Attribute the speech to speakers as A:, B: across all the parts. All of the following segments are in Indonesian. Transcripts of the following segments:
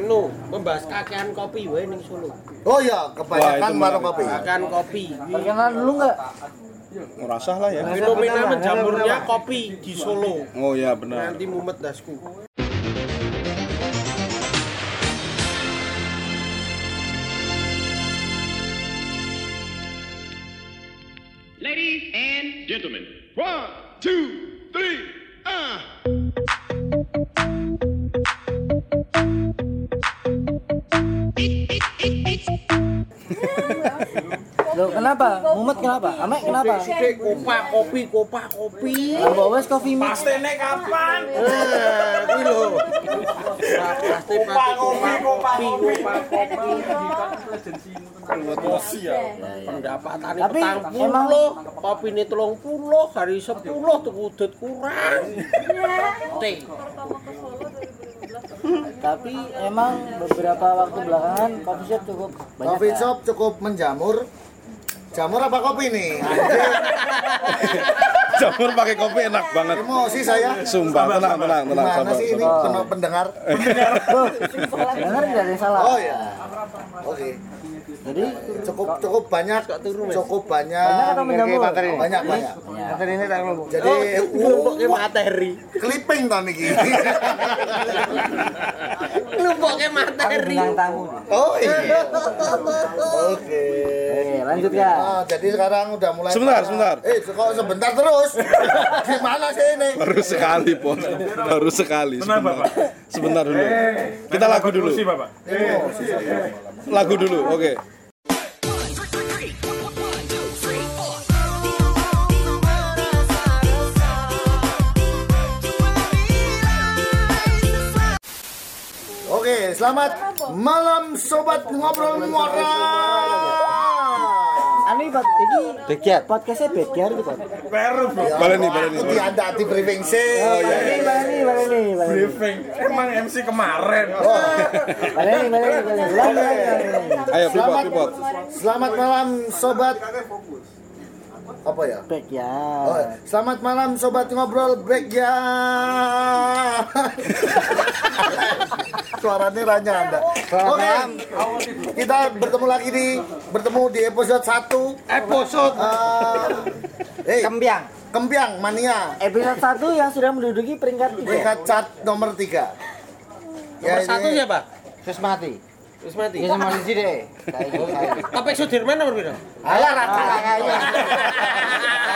A: anu membahas kakean kopi wae ning Solo.
B: Oh iya, kebanyakan warung kopi.
A: Kakean kopi.
C: Perkenalan dulu nggak?
D: Ngerasa lah ya.
A: Fenomena menjamurnya kopi di Solo.
D: Oh iya benar.
A: Nanti mumet dasku.
C: Kenapa? Mumet kenapa? Amek kenapa?
A: Sik kopak kopi, kopak kopi.
C: Lambok wes coffee mix.
E: Pastene kapan?
A: Eh, kuwi lho. Pasti pakai kopi, kopi, kopak kopi.
E: Emosi ya.
A: Pendapatan
C: Tapi emang-
A: puluh, kopi ini telung puluh, hari sepuluh tuh udut kurang. Teh.
C: Tapi emang beberapa waktu belakangan coffee shop cukup banyak.
B: Coffee
C: ya?
B: shop cukup menjamur. Jamur apa kopi nih?
D: Jamur pakai kopi enak banget.
B: Emosi saya.
D: Sumpah, tenang, tenang, tenang,
B: Gimana
D: sabar,
B: sih ini pendengar?
C: Tuh, dengar tidak ada yang salah.
B: Oh ya. Oke.
C: Jadi
B: Cukup cukup banyak cukup banyak
C: Banyak atau menjamur?
B: banyak banyak.
C: Materi ini tak lu.
B: Jadi
A: Lumpuke materi.
B: clipping tahun ini.
A: Lumpuke materi.
B: Oh iya. Oke.
C: Lanjut ya.
B: Jadi sekarang udah mulai
D: Sebentar, sebentar.
B: Eh, kok sebentar terus? Gimana sih ini?
D: Baru sekali, Pon. Baru sekali. Sebentar. Sebentar dulu. Kita lagu dulu.
E: Bapak.
D: Lagu dulu. Oke.
B: Oke, selamat malam sobat ngobrol ngora.
C: Anu Pak, iki backyard. Podcastnya itu, Pak.
E: Baru, Bro.
D: Balik nih, balik nih.
B: Itu ada di briefing sih.
D: Oh iya.
C: Balik nih, balik nih, balik nih.
E: Briefing. Emang MC kemarin.
C: Ulang.
D: Ayo,
B: selamat malam sobat apa ya?
C: Backyard.
B: Oh, selamat malam sobat ngobrol break ya. Suaranya ranya Anda. Oke. Kita bertemu lagi di bertemu di episode 1
A: Episode
B: Eh,
C: Kembiang.
B: Kempiang Mania
C: Episode 1 yang sudah menduduki peringkat 3.
B: peringkat chart nomor 3.
A: nomor satu
B: ini-
A: siapa?
C: Terus
A: Terus mati.
C: Ya sama sih deh.
A: Topik Sudirman nomor berapa?
B: Alah rata.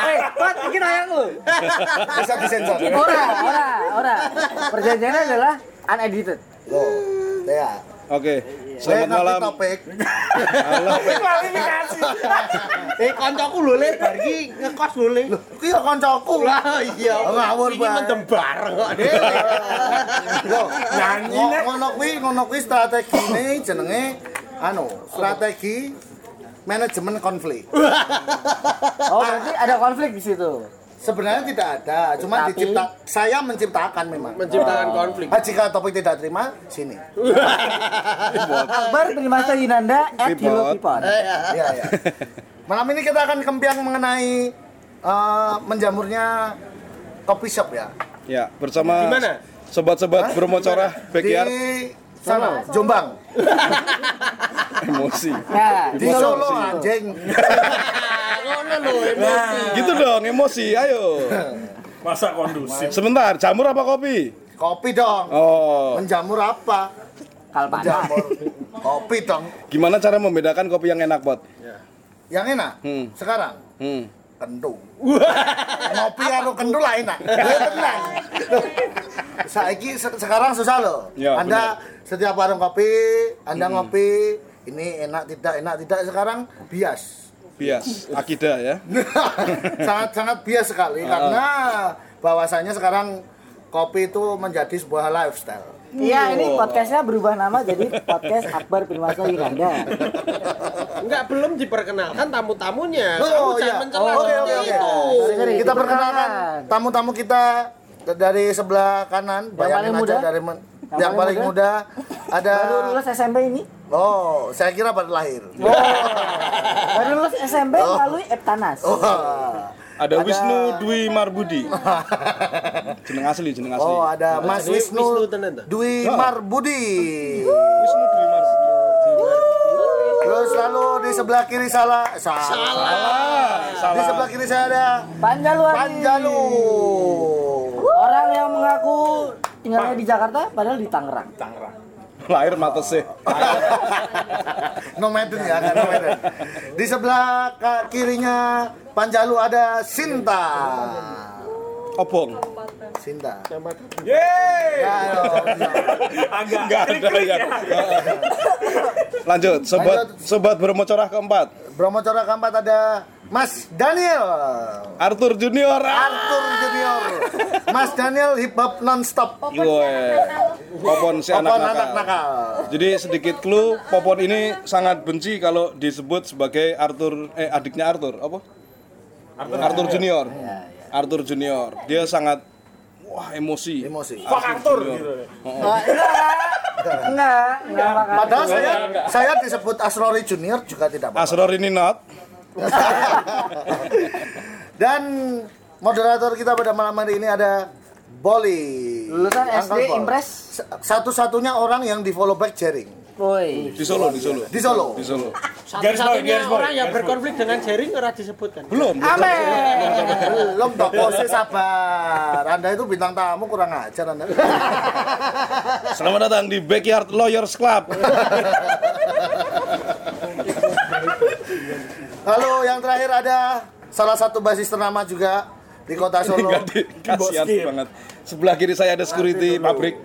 C: Eh, Pat, bikin ayang lu.
B: Bisa disensor.
C: Ora, ora, ora. Perjanjiannya adalah unedited.
B: Loh, ya.
D: Oke.
B: Saya
D: Selamat
B: ngerti
D: malam.
B: topik.
E: Kualifikasi.
A: Eh koncoku lho le bar iki ngekos lho le.
B: Ki ya kancaku.
A: Lah iya.
B: Oh, ngawur,
A: Iki
B: Pak.
A: mendem bareng kok.
B: Loh,
E: Nyanyi, Nek.
B: ngono kuwi ngono kuwi strategine jenenge anu, strategi manajemen konflik.
C: Oh, berarti ada konflik di situ.
B: Sebenarnya tidak ada, cuma
C: Tapi-
B: dicipta saya menciptakan memang.
A: Menciptakan konflik.
B: Ah, jika topik tidak terima, sini.
C: Akbar Primasa Yunanda at
D: Pipot.
C: Hilo Pipot.
B: Iya, iya. Malam ini kita akan kempiang mengenai eh, menjamurnya kopi shop ya.
D: Ya, bersama
A: Di mana?
D: sobat-sobat Bromocorah Backyard
B: Di sana, Jombang.
D: emosi.
C: Nah,
B: Di Solo anjing.
A: Ngono lho emosi.
D: Gitu dong, emosi. Ayo.
E: Masa kondusif.
D: Sebentar, jamur apa kopi?
B: Kopi dong.
D: Oh,
B: Menjamur apa?
C: kalpana.
B: Menjamur. Kopi dong.
D: gimana cara membedakan kopi yang enak, Bot?
B: Yang enak
D: Hmm.
B: sekarang
D: Hmm.
B: Kendu. Ngopi karo kendu lah enak. Tenang. Saiki se- sekarang susah loh.
D: Ya,
B: anda setiap warung kopi, Anda ngopi, ini enak tidak enak tidak sekarang bias.
D: Bias, akidah ya.
B: sangat sangat bias sekali karena bahwasanya sekarang kopi itu menjadi sebuah lifestyle.
C: Iya, ini podcastnya berubah nama jadi podcast Akbar Primasa Yunanda.
A: Enggak belum diperkenalkan tamu-tamunya.
B: Oh,
A: Kamu
B: iya.
A: jangan mencela
B: Oh, oke,
A: seperti
B: oke, oke.
A: itu.
C: Sorry, sorry.
B: Kita perkenalkan tamu-tamu kita dari sebelah kanan, bayangin
C: paling
B: aja
C: muda?
B: dari men-
C: Yang
B: yang,
C: paling
B: paling muda, ada
C: Baru lulus SMP ini.
B: Oh, saya kira baru lahir.
C: Baru lulus SMP melalui Eptanas.
B: Oh,
D: ada, Wisnu Dwi Marbudi. jeneng asli, jeneng asli.
B: Oh, ada Mas Wisnu,
A: Dwi. Ya. Marbudi.
B: Wisnu Dwi Marbudi. Terus lalu di sebelah kiri salah, salah. Di sebelah kiri saya ada
C: Panjalu.
B: Panjalu.
C: Orang yang mengaku tinggalnya di Jakarta padahal di Tangerang. Tangerang.
D: Lahir matese.
B: Nomaden ya, kan nomaden. Di sebelah kirinya Panjalu ada Sinta.
D: Obong.
B: Sinta.
E: Yeay.
B: Ya,
E: Agak
D: Enggak ada ya. Lanjut, sobat
B: Lanjut.
D: sobat bermocorah keempat.
B: Bromo Cora keempat ada Mas Daniel.
D: Arthur Junior.
B: Arthur Junior. Mas Daniel hip hop nonstop.
D: Gue. Popon si anak
B: Popon
D: nakal.
B: anak nakal.
D: Jadi sedikit clue, Popon ini sangat benci kalau disebut sebagai Arthur eh adiknya Arthur, apa? Arthur, Junior. Arthur Junior. Dia sangat wah emosi.
B: Emosi.
E: Fuck Arthur gitu.
C: Oh, enggak. Enggak, enggak.
B: Padahal saya saya disebut Asrori Junior juga tidak apa.
D: Asror ini not.
B: Dan moderator kita pada malam hari ini ada Boli.
C: Lulusan SD
B: Bol.
C: Impres.
B: Satu-satunya orang yang di follow back jaring
C: Woi.
D: Di Solo, di Solo.
B: di Solo.
D: Di Solo.
A: Satu-satunya orang yang berkonflik dengan jaring ora disebutkan.
D: Belum.
C: Amin.
B: Belum dok, bosnya sabar. Anda itu bintang tamu kurang ajar Anda.
D: Selamat datang di Backyard Lawyers Club.
B: Lalu yang terakhir ada salah satu basis ternama juga di kota Solo.
D: Enggak di kasihan banget. Sebelah kiri saya ada security pabrik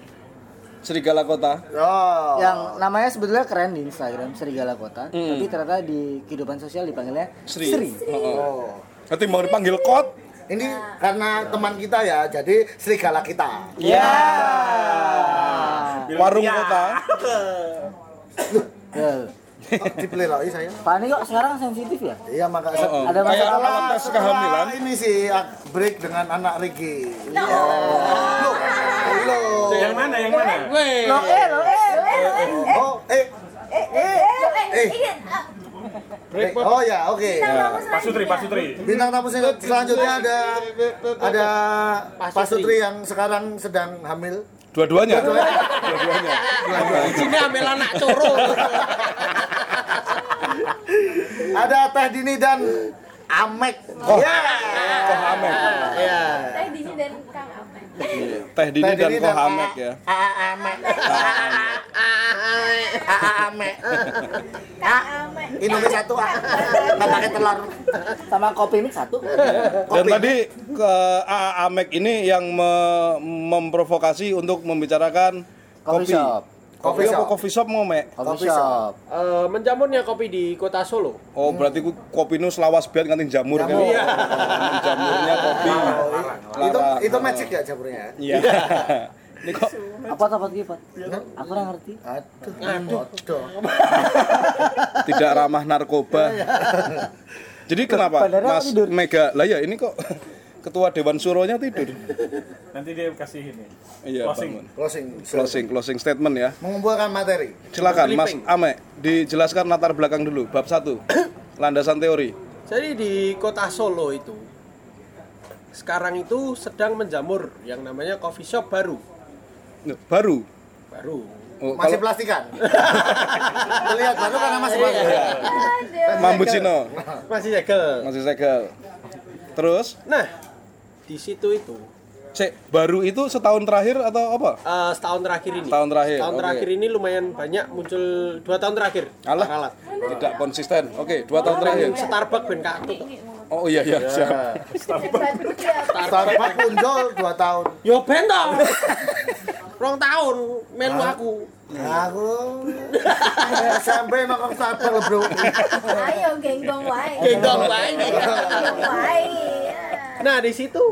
D: Serigala Kota.
B: Oh.
C: Yang namanya sebetulnya keren di Instagram Serigala Kota, tapi ternyata di kehidupan sosial dipanggilnya
D: Sri.
C: Sri.
D: Oh. Nanti mau dipanggil kot.
B: Ini karena teman kita ya, jadi serigala kita.
C: Ya.
D: Warung kota.
B: Oh, dipelihara saya.
C: Pak Ani kok sekarang sensitif ya?
B: Iya maka
D: Oh, oh.
C: Ada
D: Kayak
C: masalah
D: alat tes kehamilan.
B: ini sih ah, break dengan anak Ricky. Iya. Loh, loh.
E: Yang mana? Yang mana?
A: Weh.
C: Lo eh lo eh.
B: Oh, eh, eh. Break. Oh ya, oke.
E: Pak Sutri, Pak Sutri.
B: Bintang tamu sel- selanjutnya ada ada Pak Sutri yang sekarang sedang hamil.
D: Dua-duanya. Dua-duanya.
A: Sini ambil anak coro.
B: Ada Teh Dini dan Amek. Ya.
D: Koh Amek.
B: Ya.
F: Teh Dini dan Kang Amen.
D: Teh Dini
B: Teh
D: dan
B: Dini
D: Koh Amek ya.
B: Amek. Amek.
F: Kang Amen.
B: Indomie satu, ah. nggak pakai telur.
C: Sama kopi mix satu.
D: Dan tadi ke AA Amek ini yang me- memprovokasi untuk membicarakan
C: Coffee
D: kopi.
C: shop.
D: Kopi
B: Coffee
D: apa
B: shop.
D: coffee shop mau mek?
C: Coffee
B: Coffee
C: shop.
A: Eh, menjamurnya kopi di kota Solo.
D: Oh berarti ku kopi nu selawas biar nganti jamur kan?
B: Jamur.
D: Jamurnya kopi.
B: Itu
D: Larang.
B: itu magic ya jamurnya.
D: Iya. Ini kok
C: Apa apa kipat? Aku nggak ngerti.
B: Aduh. Aduh.
D: tidak ramah narkoba. Jadi kenapa Mas. Mega? Lah ya ini kok ketua Dewan Suronya tidur.
E: Nanti dia kasih ini.
D: Iya,
E: Closing.
D: bangun.
B: Closing.
D: Closing closing statement ya.
B: Mengumpulkan materi.
D: Silakan Mas Ame, dijelaskan latar belakang dulu bab 1. Landasan teori.
A: Jadi di kota Solo itu sekarang itu sedang menjamur yang namanya coffee shop baru.
D: Loh, Baru.
A: Baru.
D: Oh,
B: Masih
D: kalau
B: plastikan. Lihat baru karena masih plastikan.
D: Mambu Cino
A: Masih segel.
D: masih segel. Terus,
A: Nah, di situ itu
D: cek baru itu setahun terakhir atau apa?
A: eh, setahun terakhir ini.
D: Setahun terakhir,
A: Setahun
D: oke.
A: terakhir ini lumayan banyak muncul dua tahun terakhir.
D: Alah.
A: Alat.
D: Tidak konsisten. Oke, dua tahun terakhir.
A: Starbucks ben kaku.
D: Oh iya iya, siap.
B: Starbucks muncul 2 tahun.
A: Yo ben toh. Rong tahun melu aku.
B: Aku SMP nongkrong Starbucks Bro.
F: Ayo genggong wae.
A: Genggong wae.
F: Genggong wae.
A: Nah, di situ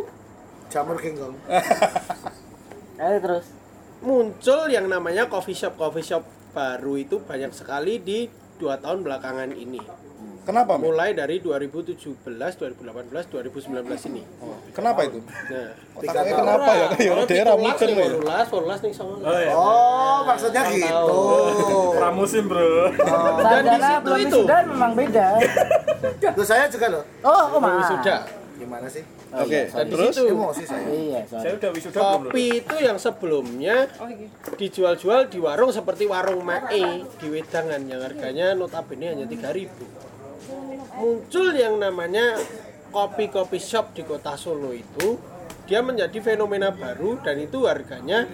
B: Jamur kinggong.
C: Ayo terus.
A: muncul yang namanya coffee shop coffee shop baru itu banyak sekali di dua tahun belakangan ini
D: Kenapa,
A: mulai dari 2017 2018 2019 ini
D: Kenapa itu?
A: nah
B: Tiga tahun.
D: kenapa ya? Kayak daerah mungkin
A: nih,
D: ya.
A: walulas, walulas nih sama.
E: Oh ya.
B: Oh, maksudnya gitu.
E: Pramusim, Bro.
C: Sarjana
A: situ
C: belum
A: itu.
C: sudah memang beda.
B: Tuh saya juga loh.
C: Oh, oh maaf.
A: Sudah.
B: Gimana sih?
D: Oke,
A: Dan di
D: terus
A: situ
B: Emosi saya.
C: Iya,
E: Saya
C: sorry.
E: udah wisuda belum,
A: kopi itu yang sebelumnya dijual-jual di warung seperti warung Mae di Wedangan yang harganya notabene hanya 3000 muncul yang namanya kopi-kopi shop di kota Solo itu dia menjadi fenomena baru dan itu harganya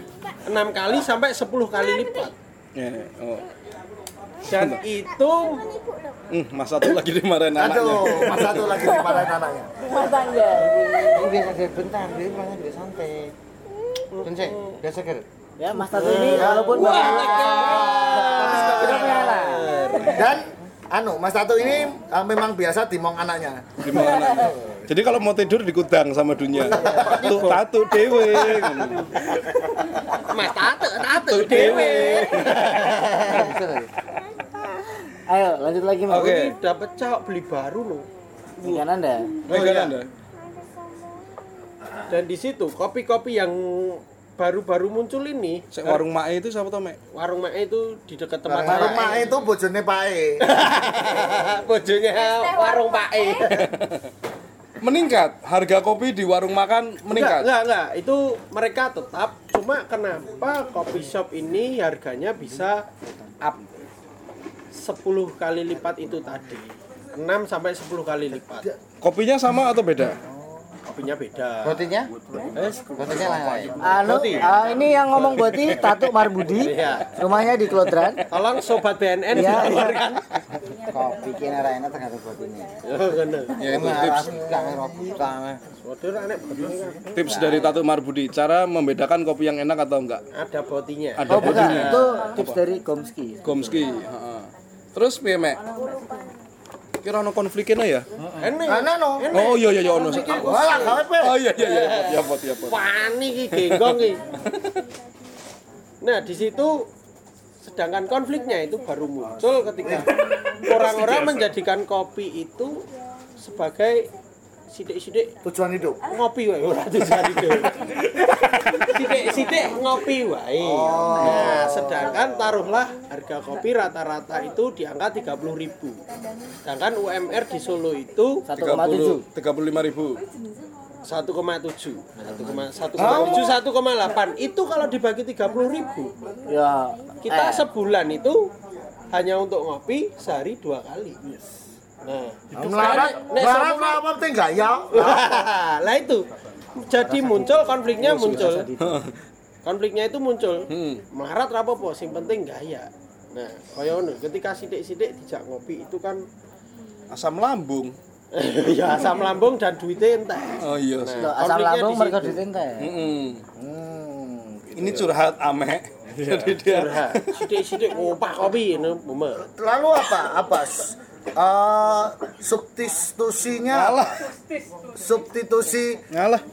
A: enam kali sampai 10 kali lipat
D: Ya, oh.
A: Dan itu
D: Hmm, Mas satu lagi dimarahin anaknya.
B: Aduh, mas satu lagi dimarahin anaknya.
C: Rumah tangga.
G: Ini biasa bentar, dia orangnya juga santai. Kunci, biasa gear.
C: Ya, Mas Tato ini walaupun anak.
B: Dan anu, Mas Tato ini uh, memang biasa dimong anaknya.
D: Gimana anaknya? Jadi kalau mau tidur dikudang sama dunia. Tuh tatu dewe.
A: mas tato tato dewe
C: Ayo, lanjut lagi, Mas.
D: Oke.
A: ini dapat cowok beli baru loh
C: Ikan Anda.
A: Iya.
D: Anda.
A: dan di situ kopi-kopi yang baru-baru muncul ini
D: Sek warung Mae itu siapa tau, Mek?
A: warung Mae itu di dekat tempat
B: Warung. Mak itu bojone Pae.
A: bojonya warung Pae
D: Meningkat. Harga kopi di warung makan
A: enggak,
D: meningkat.
A: enggak, enggak. Itu mereka tetap. Cuma kenapa kopi shop ini harganya bisa up 10 kali lipat itu tadi. 6 sampai 10 kali lipat.
D: Kopinya sama atau beda?
A: Kopinya beda.
G: Botinya?
A: Eh,
G: Botinya lain.
C: Anu, ah, ini yang ngomong Boti, Tatuk Marbudi.
A: Iya.
C: Rumahnya di Klodran.
A: Tolong sobat BNN
C: Iya,
A: dikeluarkan.
G: Kopi kena enak tergantung botinya.
A: Oh, bener.
D: Ya itu tips
A: anek botinya
D: tips dari Tatu Marbudi. Cara membedakan kopi yang enak atau enggak.
A: ada botinya.
D: Ada
C: Oh, bukan.
D: botinya.
C: Itu tips dari Gomski.
D: Gomski. heeh. Terus piye, Mek? Kira ono konfliknya ya?
A: Enek.
B: Ana no.
D: Oh iya iya iya ono.
B: Walah, gawe pe.
D: Oh iya iya iya. Ya pot ya pot.
A: Wani ki genggong ki. Nah, di situ sedangkan konfliknya itu baru muncul ketika orang-orang menjadikan kopi itu sebagai sidik-sidik
B: Tujuan hidup.
A: ngopi wae ora tujuan itu. Sidik-sidik ngopi wae. Nah, sedangkan taruhlah harga kopi rata-rata itu di angka 30.000. Sedangkan UMR di Solo itu
C: 1,7.
D: 35 ribu.
A: 1,7 1,7 1,8 itu kalau dibagi 30.000
C: Ya,
A: kita
C: eh,
A: sebulan itu hanya untuk ngopi sehari dua kali nah
B: Melarat,
A: nek
B: melarat
A: sama-
B: apa penting gaya?
A: lah itu jadi muncul konfliknya muncul konfliknya itu muncul
D: Hmm.
A: melarat rapopo sing penting gaya nah kaya ngono ketika sidik-sidik dijak ngopi itu kan
D: Asam lambung.
A: ya asam lambung dan duitnya entek
D: Oh iya.
C: Loh, asam lambung mereka ditente.
D: Mm-mm.
B: Hmm.
D: Ini curhat ame. Jadi dia
A: Curhat. sidik-sidik ngopah kopi ini bumer
B: Lalu apa? Apa? Eh, substitusinya
D: ngalah,
B: substitusi
D: ngalah.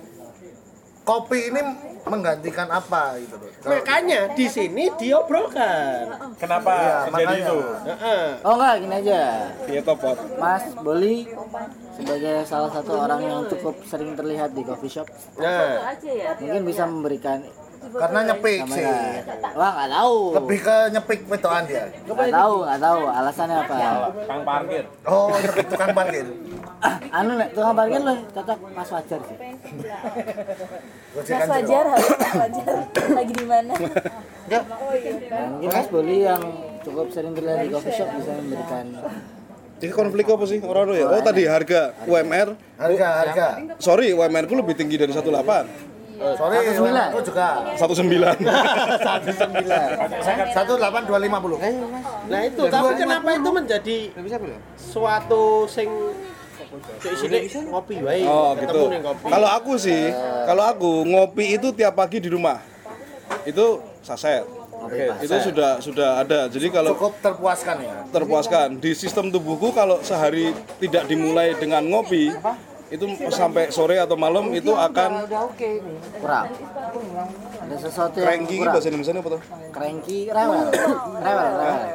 B: kopi ini menggantikan apa gitu loh.
A: Makanya di sini diobrolkan
E: Kenapa terjadi
B: makanya.
E: itu?
A: Heeh.
C: Oh enggak, gini aja.
D: Dia topot.
C: Mas Boli sebagai salah satu orang yang cukup sering terlihat di coffee shop
A: nah
C: mungkin bisa memberikan
B: Karena nyepik sih.
C: Wah nggak tahu.
B: Lebih ke nyepik wedokan dia.
C: Nggak tahu, nggak tahu alasannya apa.
E: Kang parkir.
B: Oh, nyepik tukang parkir.
C: anu nek tukang parkir loh cocok Mas Wajar sih.
F: Mas Wajar, halo Mas Wajar. Lagi di mana?
C: Nah, mungkin Mas Boli yang cukup sering terlihat di coffee shop bisa memberikan
D: Ini konflik apa sih orang ya? Oh tadi harga UMR.
B: Harga, harga.
D: Sorry, UMR ku lebih tinggi dari 18.
B: Sorry,
C: sembilan.
B: aku juga.
D: 19.
B: Satu delapan dua lima puluh.
A: nah itu tapi kenapa itu menjadi
G: Bisa belum?
A: suatu sing ngopi wae
D: Oh gitu. Kalau aku sih, kalau aku ngopi itu tiap pagi di rumah. Itu saset. Itu sudah sudah ada. Jadi kalau
B: Cukup terpuaskan ya.
D: terpuaskan di sistem tubuhku kalau sehari tidak dimulai dengan ngopi itu sampai sore atau malam itu akan
C: kurang. Ada sesuatu yang
D: cranky
C: kurang.
D: bahasa Indonesia apa tuh?
C: Cranky, rewel. Rewel, rewel.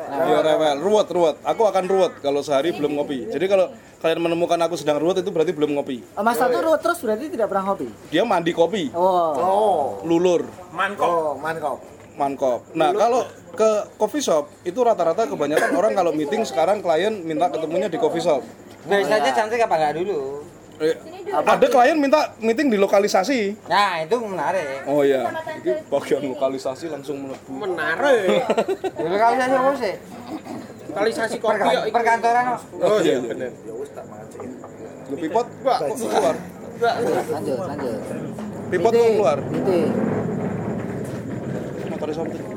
C: rewel.
D: Ya rewel, ruwet, ruwet. Aku akan ruwet kalau sehari belum ngopi. Jadi kalau kalian menemukan aku sedang ruwet itu berarti belum ngopi.
C: Oh, Mas Tato ruwet terus berarti tidak pernah kopi.
D: Dia mandi kopi,
C: Oh.
B: Oh,
D: lulur,
E: Mangkok.
B: oh, mantap.
D: mangkok. Nah kalau ke coffee shop itu rata-rata kebanyakan orang kalau meeting sekarang klien minta ketemunya di coffee shop.
G: Biasanya cantik apa enggak dulu?
D: Eh, ada klien minta meeting di lokalisasi.
G: Nah, itu menarik.
D: Oh iya, ini bagian lokalisasi langsung melebu.
A: menarik
G: Dulu kali saya apa sih?
A: Kapitalisasi kopi iki.
G: Perkantoran kok.
A: Oh iya bener.
D: Lu pipot, Mbak, kok keluar?
C: Lanjut, lanjut.
D: Pipot kok keluar?
C: Titik.
D: Motornya something.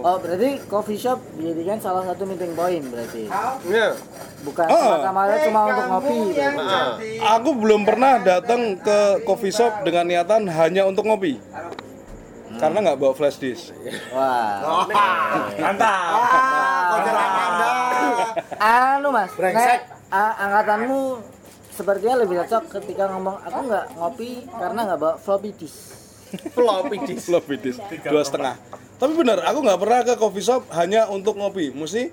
C: Oh, berarti coffee shop dijadikan salah satu meeting point berarti.
A: Iya.
C: Bukan
D: Ah.
C: semata-mata cuma untuk ngopi.
A: Nah,
D: Aku belum pernah datang ke coffee shop dengan niatan hanya untuk ngopi. Karena nggak bawa flash disk.
C: Wah.
E: Mantap.
B: Konjeran Anda.
C: Anu Mas,
B: Brengsek.
C: angkatanmu sepertinya lebih cocok ketika ngomong aku nggak ngopi karena nggak bawa floppy disk.
A: Floppy disk.
D: Floppy disk dua setengah. Tapi benar, aku nggak pernah ke coffee shop hanya untuk ngopi. Mesti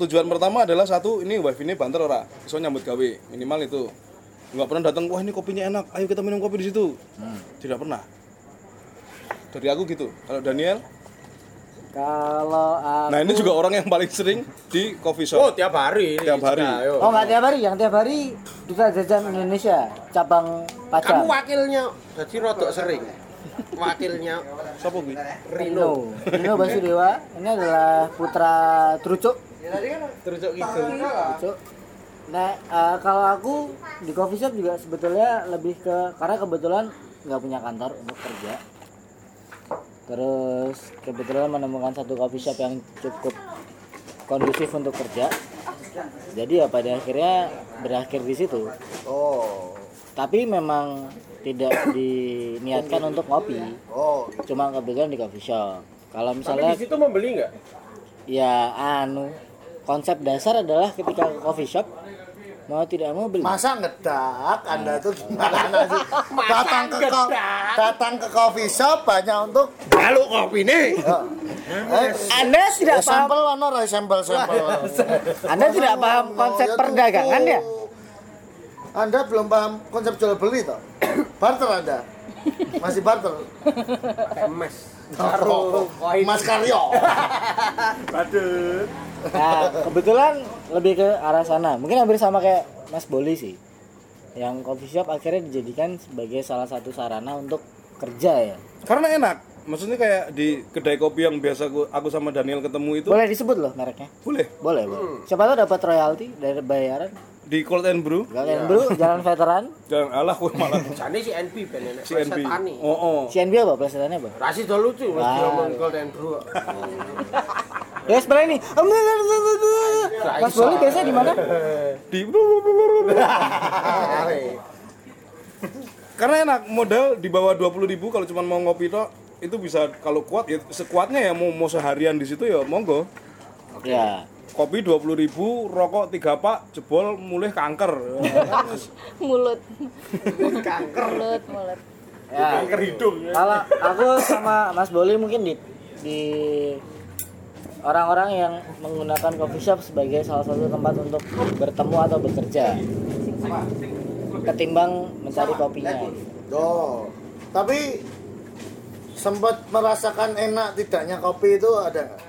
D: tujuan pertama adalah satu, ini wifi ini banter ora. So nyambut gawe, minimal itu. Nggak pernah datang, wah ini kopinya enak, ayo kita minum kopi di situ. Tidak pernah. Dari aku gitu. Kalau Daniel,
C: Kalau aku
D: nah ini juga orang yang paling sering di coffee
A: Oh,
D: shop.
A: tiap hari.
D: Tiap hari.
C: Oh nggak tiap hari, yang tiap hari duta jajan Indonesia cabang
A: Kamu
C: Pacang.
A: wakilnya, jadi rodok sering. Wakilnya
D: Siapa gue?
A: Rino.
C: Rino, Basudewa. Ini adalah putra Trucuk.
A: Terus gitu.
C: Trucuk. Nah, eh, kalau aku di coffee shop juga sebetulnya lebih ke karena kebetulan nggak punya kantor untuk kerja. Terus kebetulan menemukan satu coffee shop yang cukup kondusif untuk kerja. Jadi ya pada akhirnya berakhir di situ.
B: Oh.
C: Tapi memang tidak diniatkan untuk ngopi.
B: Oh.
C: Cuma kebetulan di coffee shop. Kalau
A: Tapi
C: misalnya
A: di situ membeli nggak?
C: ya anu konsep dasar adalah ketika ke coffee shop mau tidak mau beli.
B: Masa ngedak Anda tuh gimana sih? Datang ke ko- datang ke coffee shop hanya untuk
A: Lalu kopi nih.
B: eh,
C: Anda tidak
B: ya,
C: paham
B: sampel ono sampel sampel.
C: Anda tidak paham konsep
B: Ya,
C: perdagangan ya?
B: Anda belum paham konsep jual beli toh? Barter Anda. Masih barter.
A: Emas.
B: Karo Mas Karyo.
E: Aduh.
C: Nah, kebetulan lebih ke arah sana. Mungkin hampir sama kayak Mas Boli sih. Yang coffee shop akhirnya dijadikan sebagai salah satu sarana untuk kerja ya.
D: Karena enak. Maksudnya kayak di kedai kopi yang biasa aku, aku sama Daniel ketemu itu
C: Boleh disebut loh mereknya.
D: boleh
C: Boleh, boleh. Siapa tahu dapat royalti dari bayaran.
D: Di Cold and Brew.
C: Kalian bro, jalan veteran.
D: Jangan alah gue malah
A: Jane si NP ben enek
D: CNB.
A: setani.
D: Oh, oh.
C: CNB apa? Plesetannya apa?
A: Rasi do lucu wis
C: Wah.
A: diomong Golden Brew.
C: Ya sebelah ini. Mas Boli biasanya di mana?
D: Di Karena enak modal di bawah 20.000 kalau cuma mau ngopi tok itu bisa kalau kuat ya sekuatnya ya mau mau seharian di situ ya monggo.
C: Ya.
D: Kopi 20.000, rokok 3 pak, jebol mulai kanker.
F: mulut kanker mulut mulut
C: Ya.
E: Kanker hidung ya.
C: Kalau aku sama Mas Boli mungkin di di orang-orang yang menggunakan coffee shop sebagai salah satu tempat untuk bertemu atau bekerja ketimbang mencari kopinya.
B: Oh. Tapi sempat merasakan enak tidaknya kopi itu ada nggak?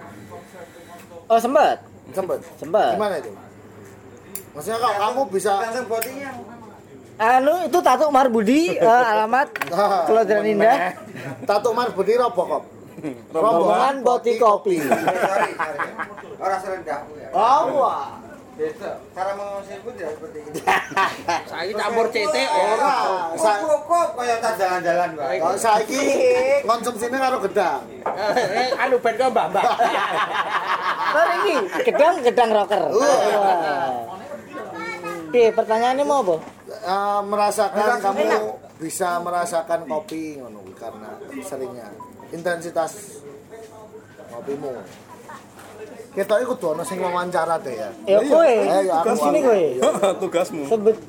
C: Oh sempat,
B: Sempat.
C: sempat.
B: Gimana itu? Maksudnya kalau kamu bisa
C: Anu itu tato Marbudi eh, alamat Kelodran Indah,
B: tato marbudi robokop.
C: rombongan boti kopi.
G: Orang serendah.
B: Oh, wah.
G: Cara mengusir pun tidak seperti itu.
A: Saiki campur CT
B: Ora, sa-
G: Cukup kayak tak jalan-jalan, Pak.
B: kalau saiki konsumsinya karo gedang.
A: Eh, anu ben kok mbak-mbak.
C: Ntar ini gedang gedang rocker. Oke, pertanyaannya mau apa?
B: Eh, merasakan kamu bisa merasakan kopi ngono karena seringnya intensitas kopimu. Kita itu kudu ono sing wawancara deh ya.
C: Ya kowe,
B: Eh, ya aku.
C: sini kowe.
D: Tugasmu.
C: Sebut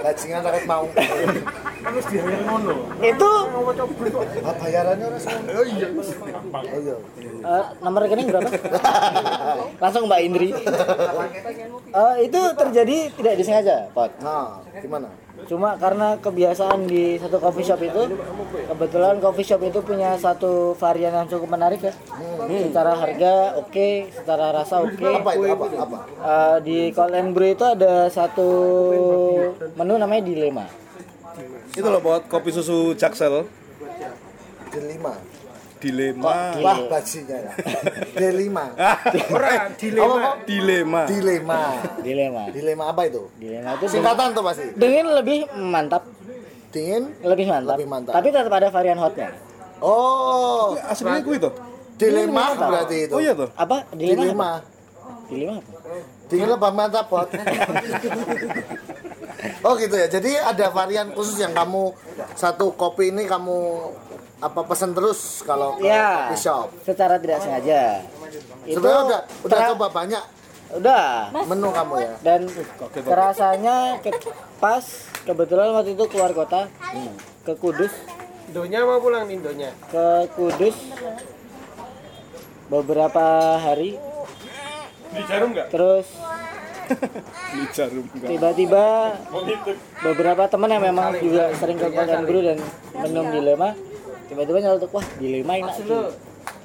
B: Bajingan rakyat mau.
C: itu
B: Ah, bayarannya ora sama. Oh iya. Oh iya.
C: eh, nomor rekening berapa? Langsung Mbak Indri. Eh, itu terjadi tidak disengaja, Pot.
B: Nah, gimana?
C: Cuma karena kebiasaan di satu coffee shop itu, kebetulan coffee shop itu punya satu varian yang cukup menarik ya. Secara harga oke, secara rasa oke.
B: Apa itu? Apa? Apa?
C: Eh, di Cold and Brew itu ada satu menu namanya dilema.
D: Itu loh buat kopi susu Jaksel.
B: Dilema.
D: Dilema.
B: Wah, bajingan ya. D5.
A: Ora dilema.
B: Apa, kok?
D: Dilema.
B: Dilema.
C: dilema
B: Dilema apa itu?
C: dilema itu
B: Singkatan tuh pasti.
C: dingin lebih mantap
B: Dingin.
C: lebih mantap,
B: Lebih mantap.
C: tapi tetap ada varian hotnya
B: Oh,
D: Aslinya gue itu.
B: dilema berarti itu.
D: Oh iya tuh.
C: apa dilema
B: Dilema.
C: apa? dilema apa
B: Dingin lebih mantap, Bot. oh gitu ya. Jadi ada varian khusus yang kamu satu kopi ini kamu apa pesan terus kalau ke
C: ya
B: coffee shop.
C: secara tidak sengaja. Itu
B: Sebenarnya udah udah coba banyak
C: udah.
B: Menu kamu ya.
C: dan rasanya ke- pas kebetulan waktu itu keluar kota. Ke Kudus.
A: Indonya mau pulang nih Indonya.
C: ke Kudus. Beberapa hari.
E: Di jarum nggak?
C: terus
D: Di jarum enggak.
C: tiba-tiba beberapa teman yang memang juga sering ke Guru dan minum dilema tiba-tiba nyeletuk wah dilema enak
A: Mas
C: sih
A: dulu.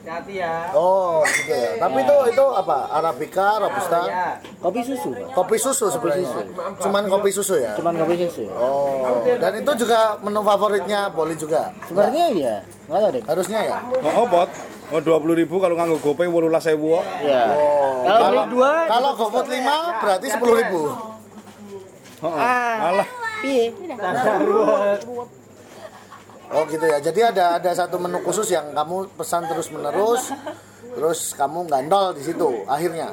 A: Hati ya.
B: Oh, gitu ya. Tapi itu itu apa? Arabica, robusta,
A: Ya.
C: kopi susu Pak.
B: kopi susu sebenarnya. Cuman kopi susu ya.
C: cuman kopi susu
B: Oh, dan itu juga menu favoritnya boleh juga.
C: sebenarnya iya nggak tahu deh
B: Harusnya ya.
D: Oh, oh, bot. Oh, 20 ribu kalau nganggo GoPay 18.000 kok.
C: ya
B: Oh,
C: kalau beli dua
B: Kalau GoFood 5 berarti 10 ribu.
C: ah
D: Alah.
C: piye
B: Oh gitu ya. Jadi ada ada satu menu khusus yang kamu pesan terus menerus, terus kamu gandol di situ akhirnya.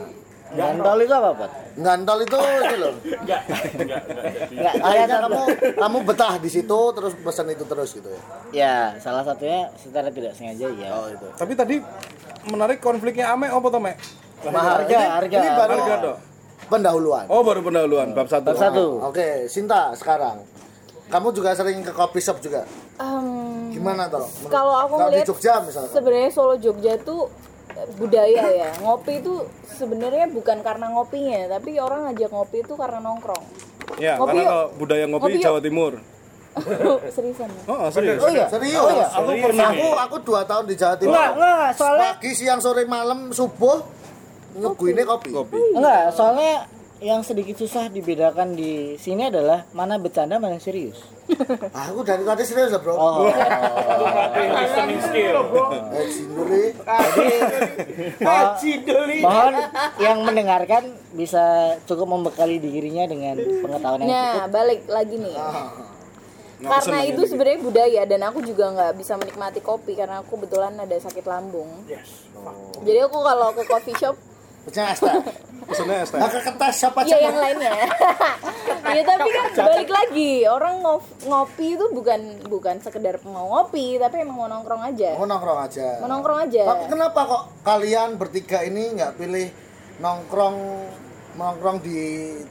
C: gantol itu apa Pak?
B: Gandol itu itu loh.
E: Enggak, enggak, enggak. jadi.
C: Nggak,
B: Akhirnya kamu kamu betah di situ terus pesan itu terus gitu ya.
C: ya salah satunya secara tidak sengaja ya
B: Oh itu.
D: Tapi tadi menarik konfliknya ame apa tuh, Mek?
C: harga harga
B: Ini baru
D: Harga
B: pendahuluan.
D: Oh, baru pendahuluan bab satu.
C: Bab satu.
B: Oke, Sinta sekarang. Kamu juga sering ke coffee shop juga. Gimana toh?
F: Kalau aku ngeliat
B: Jogja misalnya.
F: sebenarnya Solo Jogja tuh eh, budaya ya ngopi itu sebenarnya bukan karena ngopinya tapi orang ngajak ngopi itu karena nongkrong
D: Ya,
F: Ngopi
D: karena
F: yuk.
D: kalau budaya ngopi
F: Ngopi yuk.
D: Jawa Timur.
F: seriusan ya?
D: Oh, serius.
C: oh iya
B: Serius?
C: Oh, iya.
B: Aku pernah aku aku dua tahun di Jawa Timur.
C: enggak enggak soalnya
B: Pagi, siang, sore, malam, subuh nyeguinnya kopi.
D: Kopi.
C: enggak soalnya yang sedikit susah dibedakan di sini adalah mana bercanda mana yang serius.
B: Aku dari tadi serius lah, Bro.
C: oh.
E: Listening skill.
B: Eh,
C: mohon yang mendengarkan bisa cukup membekali dirinya dengan pengetahuan yang cukup.
F: nah balik lagi nih.
D: Nggak
F: karena itu
D: lagi.
F: sebenarnya budaya dan aku juga nggak bisa menikmati kopi karena aku kebetulan ada sakit lambung. Jadi aku kalau ke coffee shop
B: Pecah es teh.
D: Pesennya es teh.
B: Nah, ke ketas siapa
F: ya yang lainnya. Ya tapi kan balik lagi orang ngopi itu bukan bukan sekedar mau ngopi tapi emang mau nongkrong aja.
B: Mau nongkrong aja.
F: mau nongkrong aja.
B: Tapi kenapa kok kalian bertiga ini nggak pilih nongkrong nongkrong di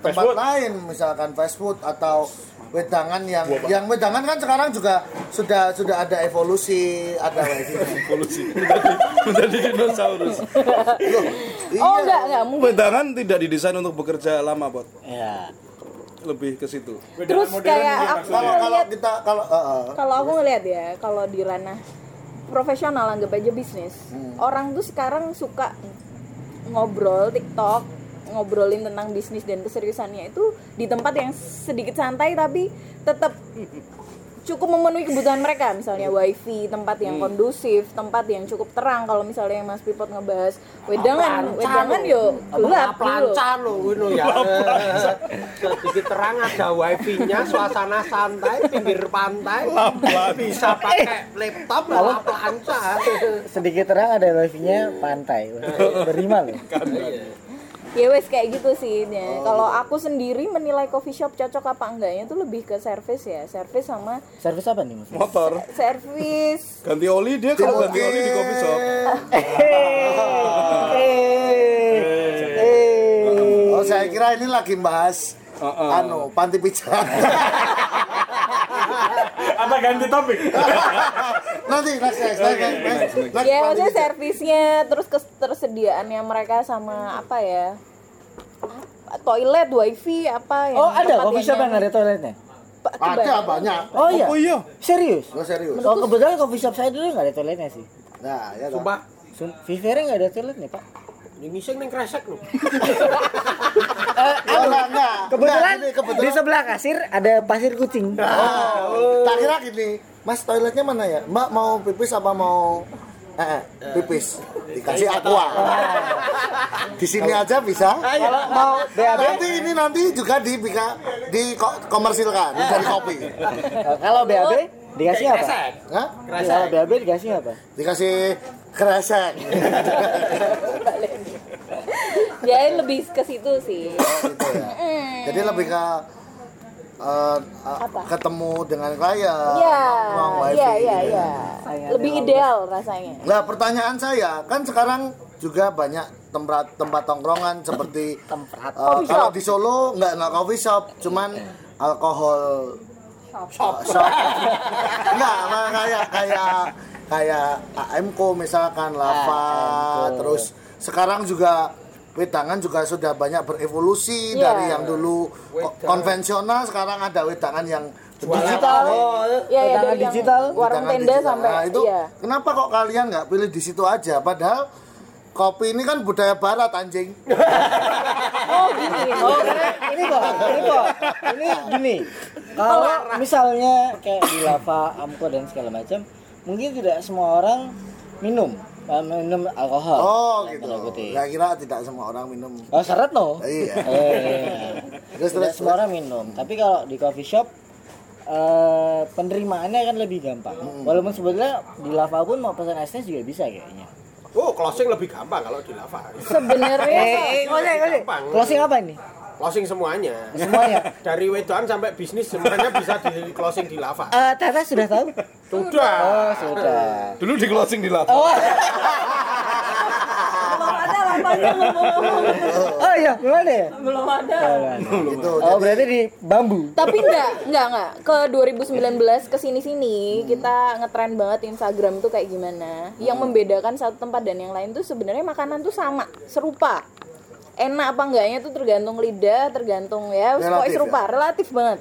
B: tempat lain? Misalkan fast food atau wedangan yang yang wedangan kan sekarang juga sudah sudah ada evolusi ada
D: Evolusi. Menjadi, menjadi dinosaurus.
B: Loh, iya.
F: oh enggak enggak mungkin
D: Wedangan tidak didesain untuk bekerja lama, Bot.
C: ya
D: Lebih ke situ.
F: terus kayak aku
B: kalau kalau kita kalau eh, eh.
F: kalau aku ngeliat ya kalau di ranah profesional anggap aja bisnis orang tuh sekarang suka ngobrol TikTok ngobrolin tentang bisnis dan keseriusannya itu di tempat yang sedikit santai tapi tetap cukup memenuhi kebutuhan mereka. Misalnya wifi tempat yang kondusif tempat yang cukup terang. Kalau misalnya Mas Pipot ngebahas wedangan wedangan yo gelap
A: Lancar loh ngono ya. Sedikit terang ada wifi-nya, suasana santai, pinggir pantai. Bisa pakai laptop lah lancar.
C: sedikit terang ada wifi-nya pantai. Wah, berima loh
F: ya wes kayak gitu sih ya. kalau aku sendiri menilai coffee shop cocok apa enggaknya itu lebih ke service ya service sama
C: servis apa nih mas
D: Motor.
F: service
D: Ganti oli dia kalau ganti oli di kopi shop.
B: Oh, saya kira ini lagi bahas anu panti pijat.
E: Apa ganti topik?
B: Nanti next next
F: ya maksudnya servisnya terus ketersediaannya mereka sama apa ya toilet wifi apa yang
C: oh ada coffee shop yang
F: nyaman.
C: ada toiletnya
B: Ada banyak.
C: oh iya
D: Oh iya.
C: serius
B: Lo serius.
C: oh kebetulan coffee shop saya dulu nggak ada toiletnya sih
B: Nah, ya.
A: Sumpah,
C: Vivere nggak ada toiletnya pak
A: ini ngising ning kresek loh.
B: Oh, enggak, enggak.
C: kebetulan,
B: Enggak, ini
C: di
B: kebetulan.
C: sebelah kasir ada pasir kucing
B: Oh, tak kira gini, Mas toiletnya mana ya? Mbak mau pipis apa mau Eh, eh, pipis dikasih aqua. Di sini aja bisa.
C: Kalau mau BAB,
B: Nanti ini nanti juga di di ko- komersilkan dari kopi.
C: kalau BAB dikasih apa?
B: Hah?
C: Kalau BAB dikasih apa?
B: Dikasih kresek.
F: Ya lebih ke situ sih.
B: gitu ya. Jadi lebih ke
F: Apa?
B: ketemu dengan klien.
F: Iya,
B: wifi,
F: iya, iya,
B: gitu
F: iya. Lebih ideal rasanya.
B: Nah pertanyaan saya kan sekarang juga banyak tempat tempat tongkrongan seperti
C: Tempat.
F: Coffee
B: kalau
F: shop.
B: di Solo nggak nggak coffee shop cuman alkohol shop shop nggak mah kayak kayak kayak AMCO misalkan lava terus sekarang juga wedangan juga sudah banyak berevolusi
F: Iya.
B: dari yang dulu ko- konvensional sekarang ada wedangan yang
C: Digital.
F: Iya, ya,
C: Wedangan
F: dari yang
C: digital.
F: warung
B: Wedangan
F: tenda
B: digital.
F: sampai
B: Nah, itu
F: iya.
B: kenapa kok kalian nggak pilih di situ aja padahal kopi ini kan budaya barat anjing
F: Oh, gini.
C: Oh, karena ini kok, ini kok, ini gini. Kalau misalnya kayak di lava, amko dan segala macam, mungkin tidak semua orang minum, eh, minum alkohol.
B: oh gitu
C: kutip.
B: saya kira tidak semua orang minum
C: Oh, seret no?
B: iya
C: Eh,
B: terus
C: tidak
B: terus
C: semua orang minum. Tapi kalau di coffee shop, eh, penerimaannya kan lebih gampang. Walaupun sebetulnya di lava pun mau pesan esnya juga bisa kayaknya.
A: Oh, closing lebih gampang kalau di lava.
F: Sebenarnya
C: Eh, closing.
A: Gampang.
C: Closing apa ini?
A: Closing semuanya.
C: Semuanya.
A: Dari wedoan sampai bisnis semuanya bisa di closing di lava.
C: Eh, Tata sudah tahu?
A: Sudah.
C: Oh, sudah.
D: Dulu di closing di lava.
C: Oh,
F: belum ada
C: oh iya, gimana ya?
F: Belum ada.
B: gitu
C: Oh, berarti di bambu.
F: Tapi enggak, enggak, enggak. Ke 2019 ke sini-sini kita ngetren banget Instagram tuh kayak gimana. Yang membedakan satu tempat dan yang lain tuh sebenarnya makanan tuh sama, serupa. Enak apa enggaknya tuh tergantung lidah, tergantung ya, pokoknya
B: Relatif,
F: serupa, relatif banget.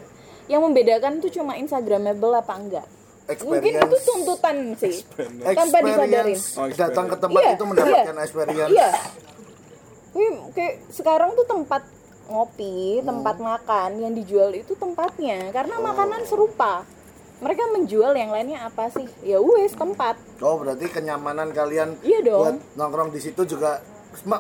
F: Yang membedakan tuh cuma Instagramable apa enggak. Mungkin itu
B: experience
F: tuntutan sih. Tanpa disadarin.
B: experience datang ke tempat
F: Iya,
B: itu mendapatkan
F: iya,
B: experience
F: Iya. Wih, kayak sekarang tuh tempat ngopi, tempat makan yang dijual itu tempatnya karena makanan serupa. Mereka menjual yang lainnya apa sih? Ya wes tempat.
B: oh berarti kenyamanan kalian
F: Iya dong.
B: buat nongkrong di situ juga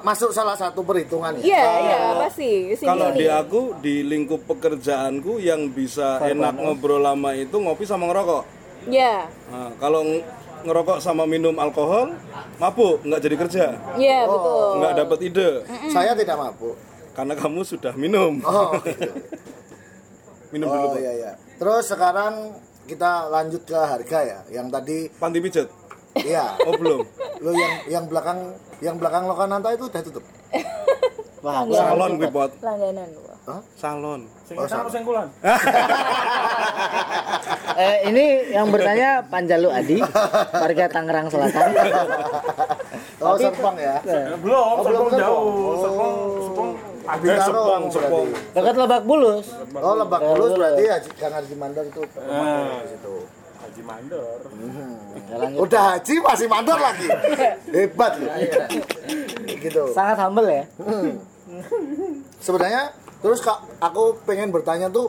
B: masuk salah satu perhitungan ya
F: Iya, iya, pasti. Sini
D: Kalau
F: ini.
D: di aku di lingkup pekerjaanku yang bisa enak ngobrol lama itu ngopi sama ngerokok.
F: Ya.
D: Nah, kalau ng- ngerokok sama minum alkohol, mabuk, nggak jadi kerja,
F: Iya, betul.
D: nggak dapat ide,
B: saya tidak mabuk
D: karena kamu sudah minum.
B: oh gitu.
D: Minum dulu,
B: oh
D: Pak.
B: iya iya terus sekarang kita lanjut ke harga ya yang tadi
D: Panti pijat?
B: Iya
D: Oh belum.
B: lo yang yang belakang yang belakang Lokananta itu udah tutup
C: Wah.
D: Salon gue buat
F: Langganan gua.
D: salon.
E: Sing harus sengkulan.
C: eh, ini yang bertanya Panjalu Adi, warga Tangerang Selatan.
B: oh Serpong ya
E: Belum,
B: Oh, belum
E: Serpong
B: Serpong.
E: jauh.
B: Oh.
E: Serpong, Serpong ada
D: sepong.
B: berarti.
C: Dekat Lebak Bulus.
B: oh Lebak Bulus berarti ya Gang Haji Mandor itu
E: Nah.
B: di situ
E: Haji Mandor.
C: Ya, lanjut.
B: udah haji masih mandor lagi hebat loh gitu
C: Sangat humble ya.
B: sebenarnya terus kak aku pengen bertanya tuh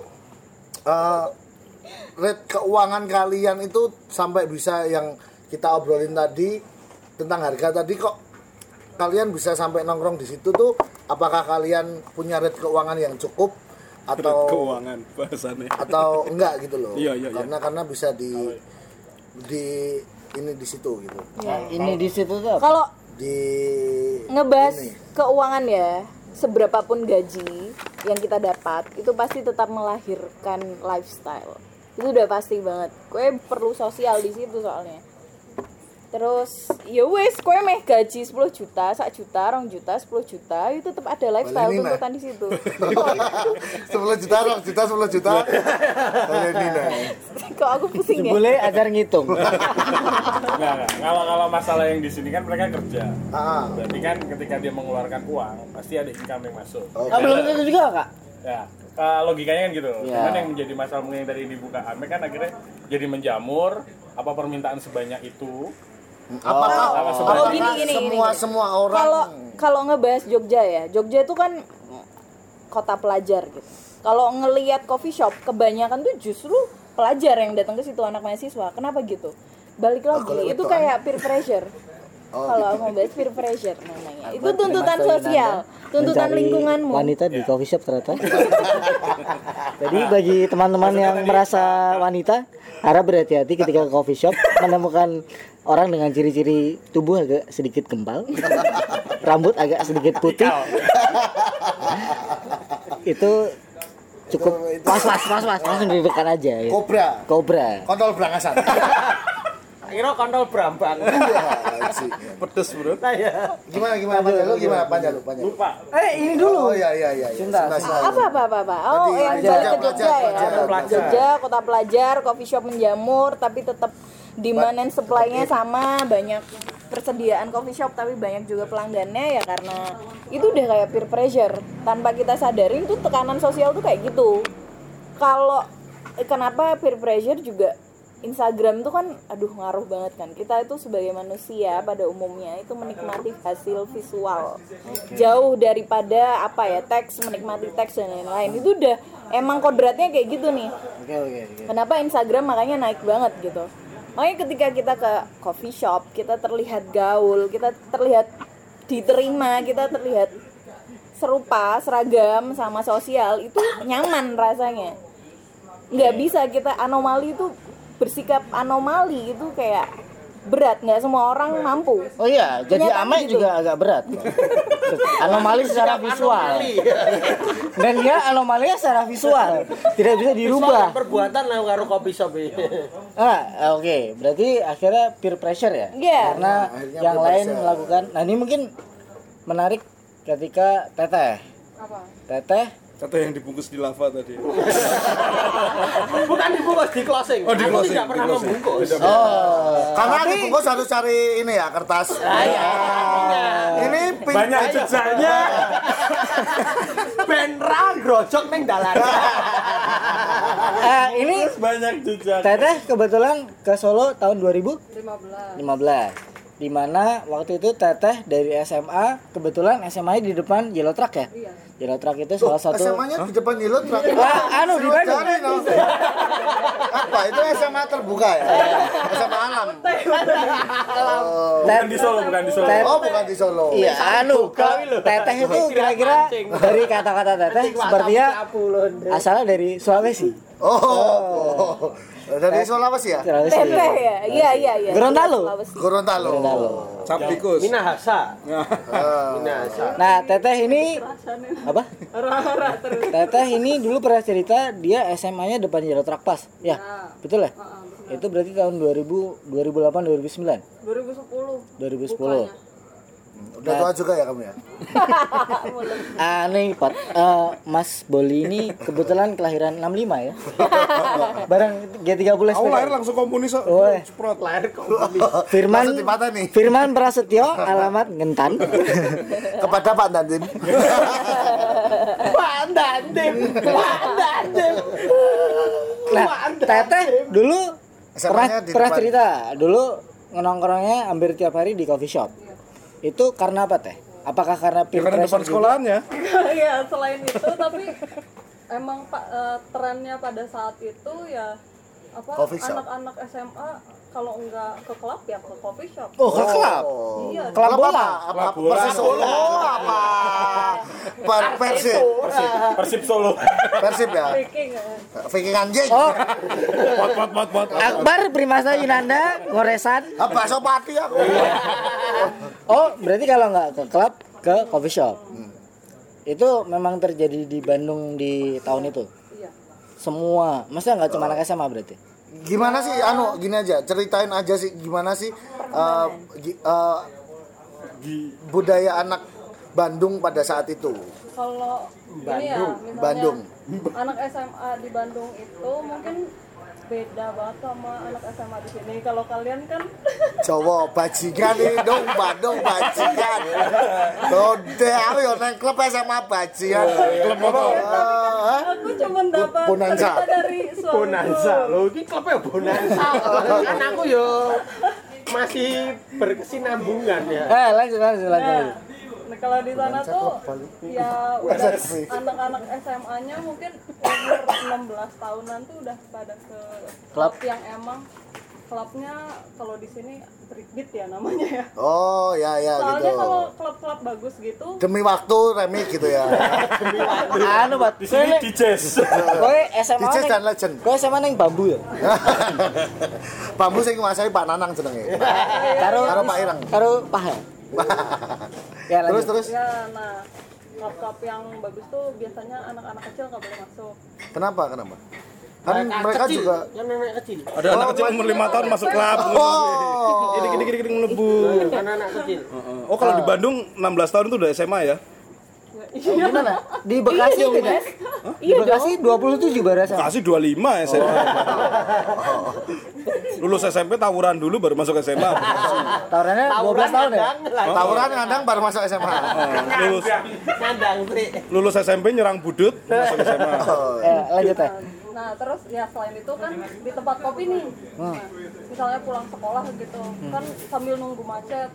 B: eh rate keuangan kalian itu sampai bisa yang kita obrolin tadi tentang harga tadi kok kalian bisa sampai nongkrong di situ tuh apakah kalian punya rate keuangan yang cukup atau
D: Keuangan bahasannya.
B: atau enggak gitu loh
D: Iya, iya, iya.
B: karena karena bisa di di ini di situ gitu
C: Nah, ini di situ tuh?
F: Kalau
B: di
F: ngebahas
B: ini.
F: keuangan ya seberapapun gaji yang kita dapat itu pasti tetap melahirkan lifestyle itu udah pasti banget gue perlu sosial di situ soalnya terus ya wes gue meh gaji 10 juta 1 juta rong juta 10 juta itu tetap ada lifestyle
B: ini,
F: tuntutan di situ
B: 10 juta, 2 juta, 10 juta. Ini nah.
F: kok aku pusing ya
C: Boleh ajar ngitung.
E: Enggak, enggak. Kalau kalau masalah yang di sini kan mereka kerja.
B: Ah,
E: Berarti kan ketika dia mengeluarkan uang, pasti ada income yang masuk.
B: oke.
C: Ah, belum tentu juga, Kak.
E: Ya, eh, logikanya kan gitu.
C: Ya.
E: Cuman yang menjadi masalah mungkin dari dibuka Ame kan akhirnya jadi menjamur apa permintaan sebanyak itu.
B: Apakah,
E: Oh,
B: apakah
F: gini, gini,
B: semua
F: gini.
B: semua orang
F: kalau kalau ngebahas Jogja ya Jogja itu kan kota pelajar gitu. Kalau ngelihat coffee shop kebanyakan tuh justru pelajar yang datang ke situ anak mahasiswa. Kenapa gitu? Balik
B: kalau
F: lagi itu
B: itu
F: kayak peer pressure
B: Oh,
F: Kalau aku mau bahas peer pressure namanya. Itu tuntutan sosial, tuntutan
C: mencari
F: lingkunganmu.
C: Wanita di coffee shop ternyata. Jadi bagi teman-teman yang merasa wanita, harap berhati-hati ketika ke coffee shop menemukan orang dengan ciri-ciri tubuh agak sedikit gembal, rambut agak sedikit putih. itu cukup pas pas pas pas langsung didekat aja gitu.
B: Kobra.
C: Kobra.
B: Kontol berangasan.
A: Kira kontol brambang.
B: Iya.
D: Pedes, Bro.
A: Nah ya.
B: Gimana gimana Panjang lu gimana Panjang lu Panjang. lu?
E: Lupa.
C: Eh ini dulu.
B: Oh iya iya iya. iya.
C: Cinta.
F: Apa apa apa apa? Oh, yang
B: pelajar,
F: balik ke Jogja
B: pelajar,
F: ya. Jogja, kota pelajar, coffee shop menjamur, tapi tetap demand and supply-nya sama, banyak persediaan coffee shop tapi banyak juga pelanggannya ya karena itu udah kayak peer pressure. Tanpa kita sadarin tuh tekanan sosial tuh kayak gitu. Kalau eh, kenapa peer pressure juga Instagram tuh kan aduh ngaruh banget kan. Kita itu sebagai manusia pada umumnya itu menikmati hasil visual. Jauh daripada apa ya teks menikmati teks dan lain-lain. Itu udah emang kodratnya kayak gitu nih.
C: Oke oke oke.
F: kenapa Instagram makanya naik banget gitu? Makanya ketika kita ke coffee shop kita terlihat gaul kita terlihat diterima kita terlihat serupa seragam sama sosial itu nyaman rasanya. Nggak bisa kita anomali itu bersikap anomali itu kayak berat nggak semua orang mampu
C: Oh iya, jadi
F: Kenyataan
C: Amai
F: gitu.
C: juga agak berat. anomali secara visual. Dan dia anomalinya secara visual, tidak bisa dirubah.
A: Perbuatan lah karo kopi shop ini.
C: Ah, oke, berarti akhirnya peer pressure ya?
F: Iya.
C: Karena
B: akhirnya
C: yang lain
B: pressure.
C: melakukan. Nah, ini mungkin menarik ketika Teteh. Teteh
D: Kata yang dibungkus di lava tadi.
A: Bukan dibungkus, di closing.
D: Oh, di closing.
A: Tidak pernah
D: di
A: membungkus.
C: Oh.
B: Karena Tapi... dibungkus harus cari ini ya, kertas. Ah, ya. Ini pink.
E: Eh, banyak jejaknya.
A: Benra grojok ning dalan.
C: Eh, ini
E: banyak jejak.
C: Teteh kebetulan ke Solo tahun 2015. 15. 15 di mana waktu itu teteh dari SMA kebetulan SMA di depan Yellow Truck ya? Iya. Yellow Truck itu salah satu
B: SMA nya huh? di depan Yellow Truck?
C: Ah, anu di
B: mana? apa? Itu SMA terbuka ya? SMA alam.
E: Bukan di Solo bukan di Solo.
C: Oh,
B: oh bukan di Solo.
C: Iya anu teteh itu kira-kira dari kata-kata teteh sepertinya asalnya dari Sulawesi.
B: Oh. oh. Dari Sulawesi ya?
C: Sulawesi.
F: teteh ya iya iya iya
C: Gorontalo.
B: Gorontalo.
D: Cap tikus.
A: Minahasa.
B: Ah.
A: Minahasa.
C: Nah, teteh ini apa? Teteh ini dulu pernah cerita dia SMA-nya depan Yellow Truck Pas. Ya, betul ya? Itu berarti tahun 2000 2008 2009. 2010. 2010.
B: Udah tua juga ya kamu ya?
C: Ah, nih, Pat. Eh, Mas Boli ini kebetulan kelahiran 65 ya. Barang G30
D: Aku lahir langsung komunis.
C: Woi.
D: Sprot.
A: Lahir kok.
C: Firman
B: nih.
C: Firman Prasetyo alamat Ngentan.
B: Kepada Pak Dandim.
A: Pak Dandim. Pak Dandim.
C: Nah, Teteh dulu pernah, pernah cerita dulu nongkrongnya hampir tiap hari di coffee shop. Itu karena apa teh? Apakah karena
D: Ya
C: peer
D: karena depan sekolahannya.
H: Iya, selain itu tapi emang pak eh, trennya pada saat itu ya apa anak-anak SMA kalau enggak ke klub ya ke coffee shop.
C: Oh, ke klub.
H: Iya.
C: Klub
B: Apa?
C: bola.
B: Apa? Persis Solo apa? Per Persib.
E: Persib Solo.
B: Persib ya?
H: Viking ya.
B: Viking anjing.
C: Oh,
D: Pot pot pot pot.
C: Akbar Primasa Yunanda Goresan.
B: Ah, bakso pati aku.
C: Oh, berarti kalau nggak ke klub ke coffee shop. Itu memang terjadi di Bandung di tahun itu.
H: Iya.
C: Semua, maksudnya nggak cuma anak SMA berarti.
B: Gimana sih anu gini aja, ceritain aja sih gimana sih eh, gi- eh, budaya anak Bandung pada saat itu.
H: Kalau ini ya
B: Bandung.
H: anak SMA di Bandung itu mungkin beda banget sama anak SMA di sini. Kalau kalian kan
B: Jawa bajingan ini dong Bandung bajingan. Dode aku yo nang klub SMA bajingan. Klub apa?
H: aku cuma dapat
B: Bonanza.
H: dari suamiku.
A: Bonanza. Lho iki klubnya Bonanza. Kan aku yo masih berkesinambungan ya.
C: Eh, lanjut lanjut lanjut.
H: Nah, kalau di sana tuh ya udah anak-anak SMA-nya mungkin umur 16 tahunan tuh udah pada ke
C: Klub.
H: yang emang klubnya kalau di sini Street ya namanya ya.
B: Oh, ya ya
H: Soalnya
B: gitu.
H: kalau klub-klub bagus gitu,
B: Demi waktu remix gitu ya.
C: anu buat
E: Di sini di jazz.
C: kowe SMA
B: DJ
C: neng-
B: dan legend.
C: kowe SMA neng bambu ya
B: Bambu sing nguasai Pak Nanang jenenge.
C: karo
B: Karo Pak Ireng.
C: karo paha ya
B: Terus
C: lanjut.
B: terus
H: ya nah klub-klub yang bagus tuh biasanya anak-anak kecil nggak boleh masuk.
B: kenapa kenapa? Kan mereka
A: kecil,
B: juga
A: kan anak kecil
D: Ada anak kecil umur 5 tahun masuk klub.
B: Oh.
D: Gini gini gini gini melebu.
A: kan anak kecil
D: Oh, kalau di Bandung 16 tahun itu udah SMA ya?
C: Gimana? Di Bekasi tidak di Bekasi 27 baru SMA
D: Kasih 25 SMA. Lulus SMP tawuran dulu baru masuk SMA.
C: tawarannya 12 tahun ya?
B: Tawuran kadang baru masuk SMA.
D: Lulus.
A: Nandang Tri
D: lulus SMP nyerang budut masuk SMA.
C: eh, lanjut ya.
H: Nah terus ya selain itu kan di tempat kopi nih, nah, misalnya pulang sekolah gitu, kan sambil nunggu macet,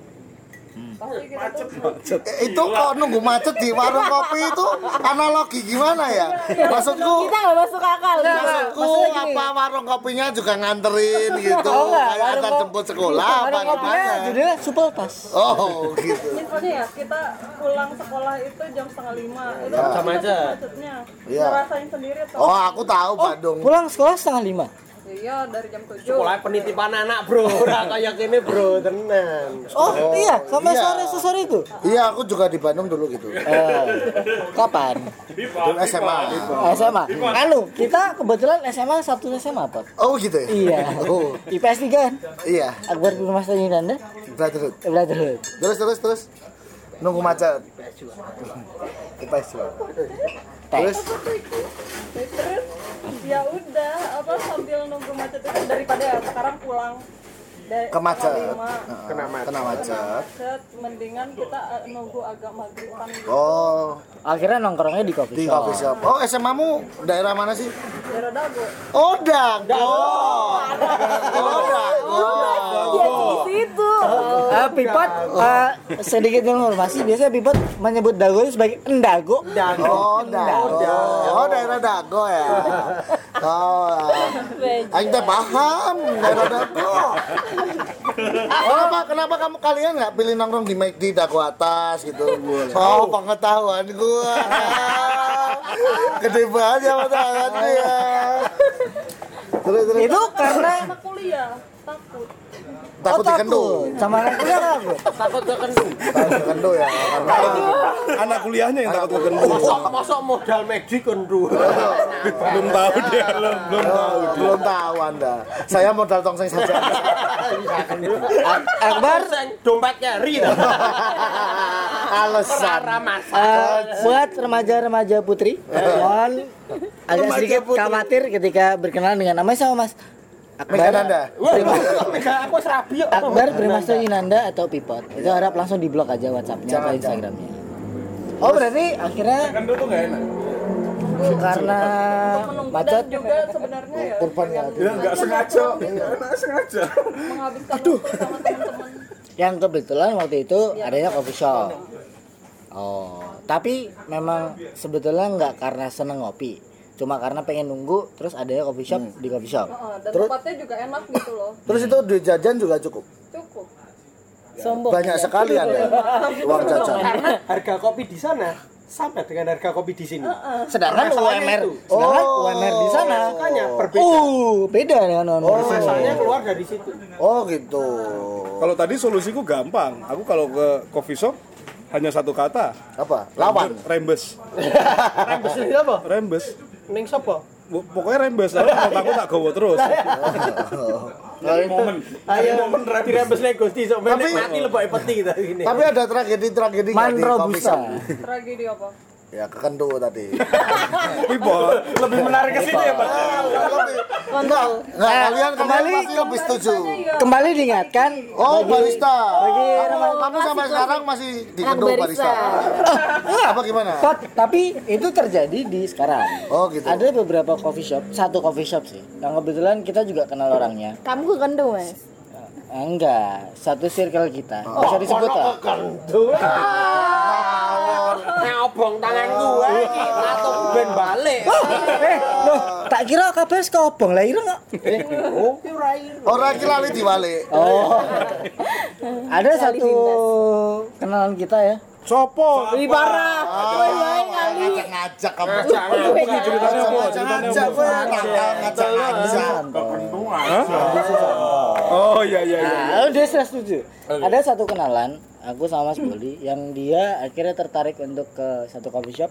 B: Eh, itu kok nunggu macet di warung kopi itu analogi gimana ya? Maksudku
F: Kita nggak masuk akal.
B: Maksudku
C: maksudnya
B: apa warung kopinya juga nganterin gitu
C: Oh, enggak,
B: kayak antar jemput sekolah apa
C: Warung kopinya
B: gimana?
C: judulnya supel tas
B: Oh gitu.
H: misalnya ya kita pulang sekolah itu jam setengah lima, itu
B: Ya.
A: Sama aja.
H: macetnya,
B: Iya.
H: ngerasain sendiri.
B: Oh aku tahu Bandung.
C: pulang sekolah setengah lima
H: Iya dari jam tujuh.
A: sekolah penitipan anak bro. Ora kayak gini bro. Tenan.
C: Oh, iya? Sampai
B: iya.
C: sore sesore itu?
B: Iya aku juga di Bandung dulu gitu.
C: eh, kapan?
B: Dulu SMA.
C: SMA anu kita kebetulan SMA satu SMA apa
B: Oh gitu ya?
C: iya.
B: Oh.
C: IPS 3 kan?
B: Iya.
C: Akbar bin Mas Nanda
B: Brotherhood.
C: Brotherhood.
B: Terus terus terus. Nunggu macet. IPS juga. Terus
H: Terus ya udah apa sambil nunggu macet itu daripada ya sekarang pulang dari
B: ke macet.
A: kena macet
B: Kena macet.
H: mendingan kita eh, nunggu agak maghriban gitu.
B: Oh
C: akhirnya nongkrongnya di coffee
B: di coffee shop. Oh SMA mu daerah mana sih?
H: Daerah Dago.
B: Oh Dago. Oh Dago.
F: Dia di situ.
C: Eh, Pipot eh, sedikit informasi biasanya Pipot menyebut Dago itu sebagai endago
B: Oh, Dago. Oh, daerah Dago ya. Oh. Aing teh paham daerah Dago. Kenapa kenapa kamu kalian nggak pilih nongkrong di McD Dago atas gitu? Oh, pengetahuan gua. Gede banget ya pengetahuan ya. Terus terus
C: itu karena
H: Anak kuliah takut.
B: Takut
C: oh,
B: dikendung.
C: sama anak kuliah kan aku.
A: Takut gak kendung
B: Takut dikendung ya karena
D: Anak kuliahnya yang takut kekendung.
A: mosok mosok modal medik kendung
D: Belum tahu dia belum belum tahu.
B: belum tahu Anda. Saya modal tongseng saja.
C: Akbar?
A: Dompet nyari. Dah
B: Alasan.
C: eh, buat remaja-remaja putri mohon agak sedikit khawatir ketika berkenalan dengan namanya sama Mas
B: Mega
C: Akbar
B: Nanda.
A: aku serabi yuk
C: Akbar Brimasto Yunanda atau Pipot itu harap langsung di blok aja WhatsAppnya atau Instagramnya oh berarti akhirnya
E: Kan itu nggak enak.
C: karena macet
H: juga sebenarnya ya
B: Kurban ya.
E: Dia nggak sengaja. Nggak sengaja.
H: menghabiskan sama teman-teman.
C: yang kebetulan waktu itu adanya coffee shop oh tapi memang sebetulnya nggak karena seneng ngopi cuma karena pengen nunggu terus adanya coffee shop di coffee shop
H: Heeh, dan
B: Terus-
H: tempatnya juga enak gitu loh.
B: Terus itu duit jajan juga cukup.
H: Cukup.
F: Sombong.
B: Banyak sekali ada uang jajan.
A: karena harga kopi di sana sama dengan harga kopi di sini
C: sedangkan
A: Masalahnya
C: UMR
A: itu.
C: sedangkan
B: Oh.
C: UMR di sana
A: makanya berbeda
C: uh beda dengan UMR di sini.
A: masalahnya keluar dari situ
B: Oh gitu.
D: Kalau tadi solusiku gampang. Aku kalau ke coffee shop hanya satu kata.
B: Apa? Lawan.
D: Rembes.
A: rembes ini apa
D: Rembes.
A: Ning sapa
D: Pokoknya rembes. Aku aku tak gowo terus.
E: Momen.
A: ayo dirembes ning Gusti sok mati lebok peti kita
B: Tapi ada tragedi-tragedi
C: Man Robusta?
H: Tragedi apa?
B: Ya kekendu tadi.
D: Pipot.
E: Lebih menarik ke sini ya, Pak.
B: Enggak, enggak kalian
C: kembali-
B: kembali pasti lebih setuju.
C: kembali diingatkan
B: Oh, barista.
C: bagi
B: Kamu, kamu sampai sekarang masih di kedua barista. Apa gimana?
C: Pot, tapi itu terjadi di sekarang.
B: Oh, gitu.
C: Ada beberapa coffee shop, satu coffee shop sih, yang kebetulan kita juga kenal orangnya.
F: Kamu kekendung, Mas.
C: Enggak, satu circle kita. Nggak usah disebut lah.
A: kendung ngawur ngobong tangan gue atau ben balik.
C: Eh, loh, tak kira kabeh wis kobong lah ira kok. Eh, oh.
B: Iki lali diwalik.
C: Oh. Ada satu kenalan kita ya.
D: Sopo?
F: Parah. Kowe wae kali.
B: Ngajak-ngajak kamu.
D: Ceritanya apa? Ceritanya
B: Ngajak
D: apa?
B: gue ngajak-ngajak.
D: Oh iya iya iya.
C: Nah, dia sudah setuju. Ada satu kenalan aku sama Mas Boli yang dia akhirnya tertarik untuk ke satu coffee shop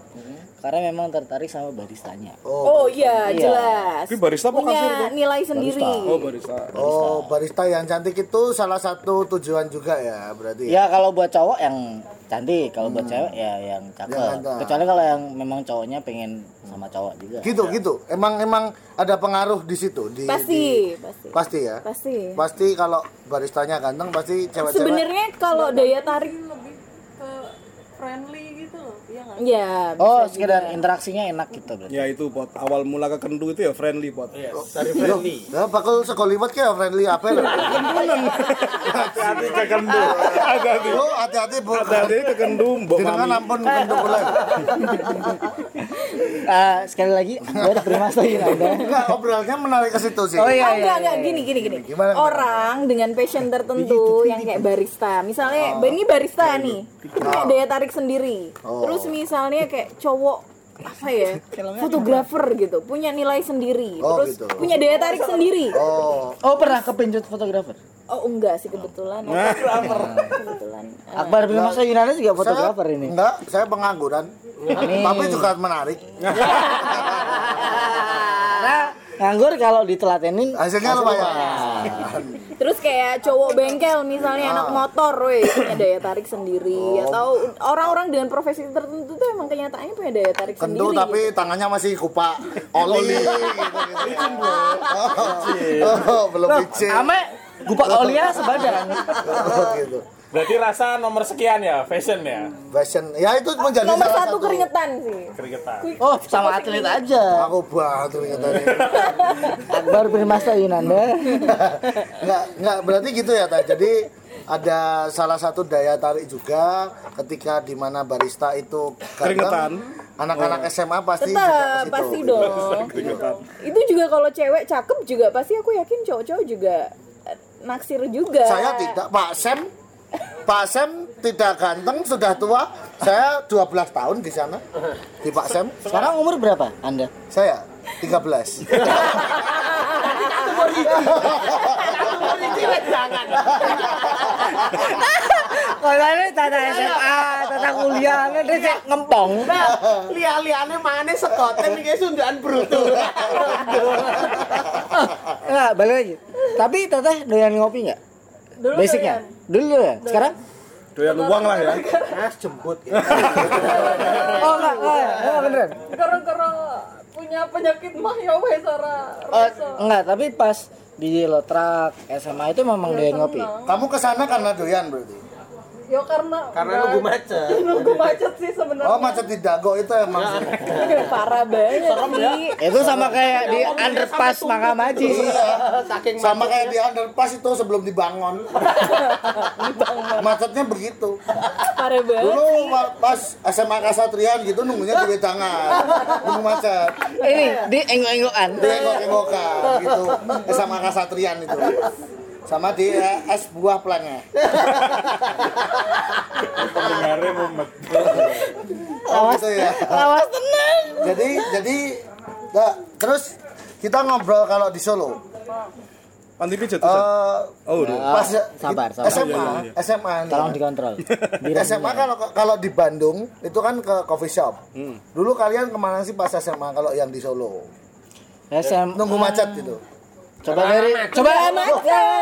C: karena memang tertarik sama baristanya.
F: Oh iya,
C: Iya.
F: jelas.
D: Tapi barista apa kasir tuh?
F: nilai sendiri.
D: Oh barista.
B: Oh, barista yang cantik itu salah satu tujuan juga ya, berarti.
C: Ya kalau buat cowok yang cantik, kalau buat cewek ya yang cakep. Kecuali kalau yang memang cowoknya pengen sama cowok juga.
B: Gitu, gitu. Emang emang ada pengaruh di situ di
F: Pasti,
B: di-
F: pasti.
B: pasti ya.
F: Pasti.
B: Pasti kalau baristanya ganteng pasti cewek-cewek
F: Sebenarnya kalau daya tarik
H: lebih ke friendly iya
F: ya
C: Oh, sekedar
F: juga.
C: interaksinya enak gitu berarti.
D: Ya itu pot awal mula ke kendu itu ya friendly pot.
A: Iya, dari friendly.
B: Ya, bakal sekoliwat kayak friendly apa lho.
D: Hati-hati ke kendu. Hati-hati.
B: Oh, hati-hati Bu.
D: Hati-hati ke kendu mami.
B: ampun bentuk kula.
C: Eh, sekali lagi, gue ada permasalahan Anda.
B: Enggak, obrolannya menarik ke situ sih.
C: Oh
F: Oh,
C: iya, iya.
F: enggak, enggak, gini, gini, gini.
B: Gimana, gimana?
F: Orang dengan passion tertentu yang kayak barista. Misalnya,
B: Oh.
F: ini barista nih. Punya daya tarik sendiri.
B: Oh.
F: Terus misalnya kayak cowok apa ya fotografer gitu punya nilai sendiri
B: Oh,
F: terus
B: gitu.
F: punya daya tarik sendiri
B: Oh,
C: Oh, pernah kepencut fotografer?
F: oh enggak sih kebetulan kebetulan Eh,
C: Akbar bin Masa Yunani juga fotografer ini.
B: enggak, saya pengangguran. Tapi juga menarik.
C: Nah, nganggur kalau ditelatenin
B: Hasilnya lumayan.
F: Terus kayak cowok bengkel misalnya anak motor, weh punya daya tarik sendiri atau orang-orang dengan profesi tertentu tuh emang kenyataannya punya daya tarik
B: Kentu
F: sendiri.
B: tapi tangannya masih kupak oli gitu gitu. Oh, oh, belum licin.
C: Ame gupak olia sebadan.
B: Oh, gitu.
E: Berarti rasa nomor sekian ya, fashion ya,
B: Fashion. Ya itu menjadi
F: Nomor
B: salah
F: satu keringetan sih.
E: keringetan.
C: Oh, sama atlet aja.
B: Aku banget tuh ingetannya.
C: Akbar bin Masa Yunanda.
B: Enggak, enggak berarti gitu ya, Ta. Jadi ada salah satu daya tarik juga ketika di mana barista itu
D: Keringetan.
B: Anak-anak SMA pasti juga ke
F: Tetap
B: situ.
F: pasti dong. Itu juga kalau cewek cakep juga pasti aku yakin cowok-cowok juga eh, naksir juga.
B: Saya tidak, Pak Sem. Pak Sem tidak ganteng, sudah tua. Saya 12 tahun di sana. Di Pak Sem.
C: Sekarang umur berapa Anda?
B: Saya 13.
C: Kalau ini tata SMA, tata kuliah, ini dia cek ngempong.
A: Lia-liane mana sekoten iki sundukan bruto.
C: Enggak, balik lagi. Tapi teteh doyan ngopi enggak?
H: Dulu
C: Basicnya? Dulu ya. Sekarang?
D: Doyan uang lah ya.
A: Mas jemput.
C: Oh enggak, enggak, enggak beneran.
H: gara-gara punya penyakit mah ya weh Sarah
C: Oh, enggak, tapi pas di Lotrak SMA itu memang doyan ngopi.
B: Kamu ke sana karena doyan berarti.
H: Ya karena
A: Karena nunggu macet.
H: nunggu macet sih sebenarnya
B: Oh, macet di Dago itu emang sih.
F: Parah banget sih.
C: Itu sama kayak di underpass Makamaji.
A: Saking
B: Sama kayak di underpass itu sebelum dibangun. Macetnya begitu.
F: Parah banget.
B: Dulu pas SMA Kasatrian gitu nunggunya di wedangan. Nunggu macet.
C: Ini di enggok-enggokan.
B: Dia engok-engokan gitu. SMA Kasatrian itu. Sama di eh, es buah plangnya.
E: Pendengarnya mumet.
B: Oh, gitu ya.
C: Awas tenang.
B: Jadi jadi nah, terus kita ngobrol kalau di Solo.
D: Panti pijat
B: Eh,
D: tuh. Oh, udah.
B: pas
C: sabar, sabar.
B: SMA,
D: Iya, iya, iya.
B: SMA nih.
C: Tolong dikontrol.
B: SMA kalau kalau di Bandung itu kan ke coffee shop. Dulu kalian ke mana sih pas SMA kalau yang di Solo?
C: SM
B: Nunggu macet gitu.
C: Coba dari coba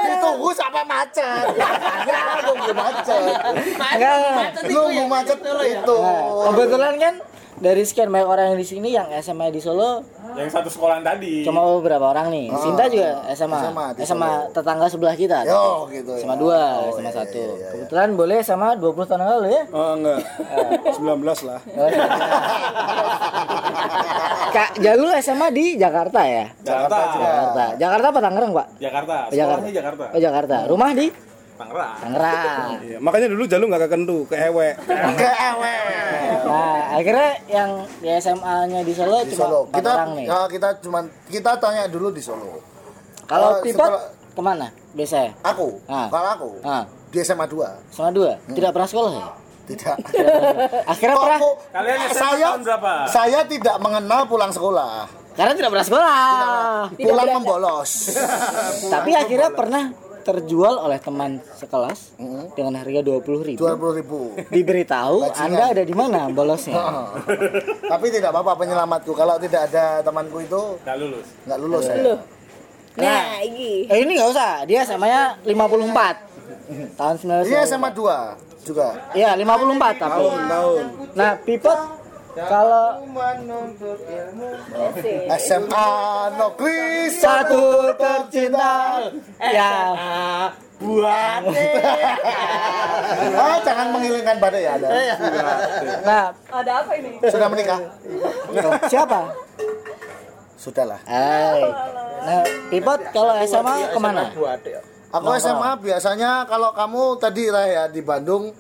B: Ditunggu sampai macet. Ya, nunggu macet.
C: enggak.
B: Nunggu macet itu.
C: Nah, kebetulan kan dari sekian banyak orang yang di sini yang SMA di Solo
E: Yang satu sekolahan tadi.
C: cuma beberapa orang nih. Sinta juga SMA.
B: SMA di
C: SMA tetangga sebelah kita.
B: Yo gitu ya.
C: SMA 2,
B: Oh,
C: SMA
B: iya,
C: 1.
B: iya, iya.
C: Kebetulan boleh sama 20 tahun yang lalu ya.
D: Oh, enggak. 19 lah.
C: Kak Jalul SMA di Jakarta ya?
E: Jakarta.
C: Jakarta. Jakarta apa Tangerang, Pak?
E: Jakarta.
C: Oh, Jakarta.
E: Sekolahnya Jakarta.
C: Oh, Jakarta. Rumah di
E: Tangerang.
C: Tangerang.
D: Iya, makanya dulu Jalu nggak kekentu, ke ewek.
B: Kewe.
C: Nah, akhirnya yang di SMA-nya di Solo
B: Di
C: cuma
B: Solo. Kita
C: orang nih.
B: ya, kita cuman kita tanya dulu di Solo.
C: Kalau
B: Eh,
C: Pipot
B: setelah-
C: ke mana biasanya?
B: Aku,
C: Ah.
B: kalau aku
C: Ah,
B: di SMA 2.
C: sama dua. Tidak pernah sekolah ya?
B: Tidak.
C: Akhirnya pernah
B: aku-
E: Kalian SMA
B: saya
E: tahun berapa?
B: saya tidak mengenal pulang sekolah.
C: karena tidak pernah sekolah.
B: pulang membolos.
C: Tapi akhirnya pernah terjual oleh teman sekelas dengan harga 20.000 ribu.
B: 20 ribu.
C: Diberitahu
B: Bajingan.
C: Anda ada di mana bolosnya.
B: Tapi tidak apa-apa penyelamatku. Kalau tidak ada temanku itu
E: Nggak lulus.
B: nggak lulus saya.
F: Loh. Nah, ini.
C: Eh ini nggak usah, dia SMA 54 tahun 19
B: Ini SMA 2 juga.
C: Iya 54 tapi. Nah Pipot kalau
B: SMA Negeri
C: satu tercinta ya
B: buat. oh, jangan mengilingkan badai ya Anda.
C: nah
H: Ada apa ini?
B: Sudah menikah?
C: siapa
B: Sudahlah.
C: Hai. Nah, Pipot kalau SMA ke mana?
A: buat ya
B: Aku SMA biasanya kalau kamu tadi lah ya di Bandung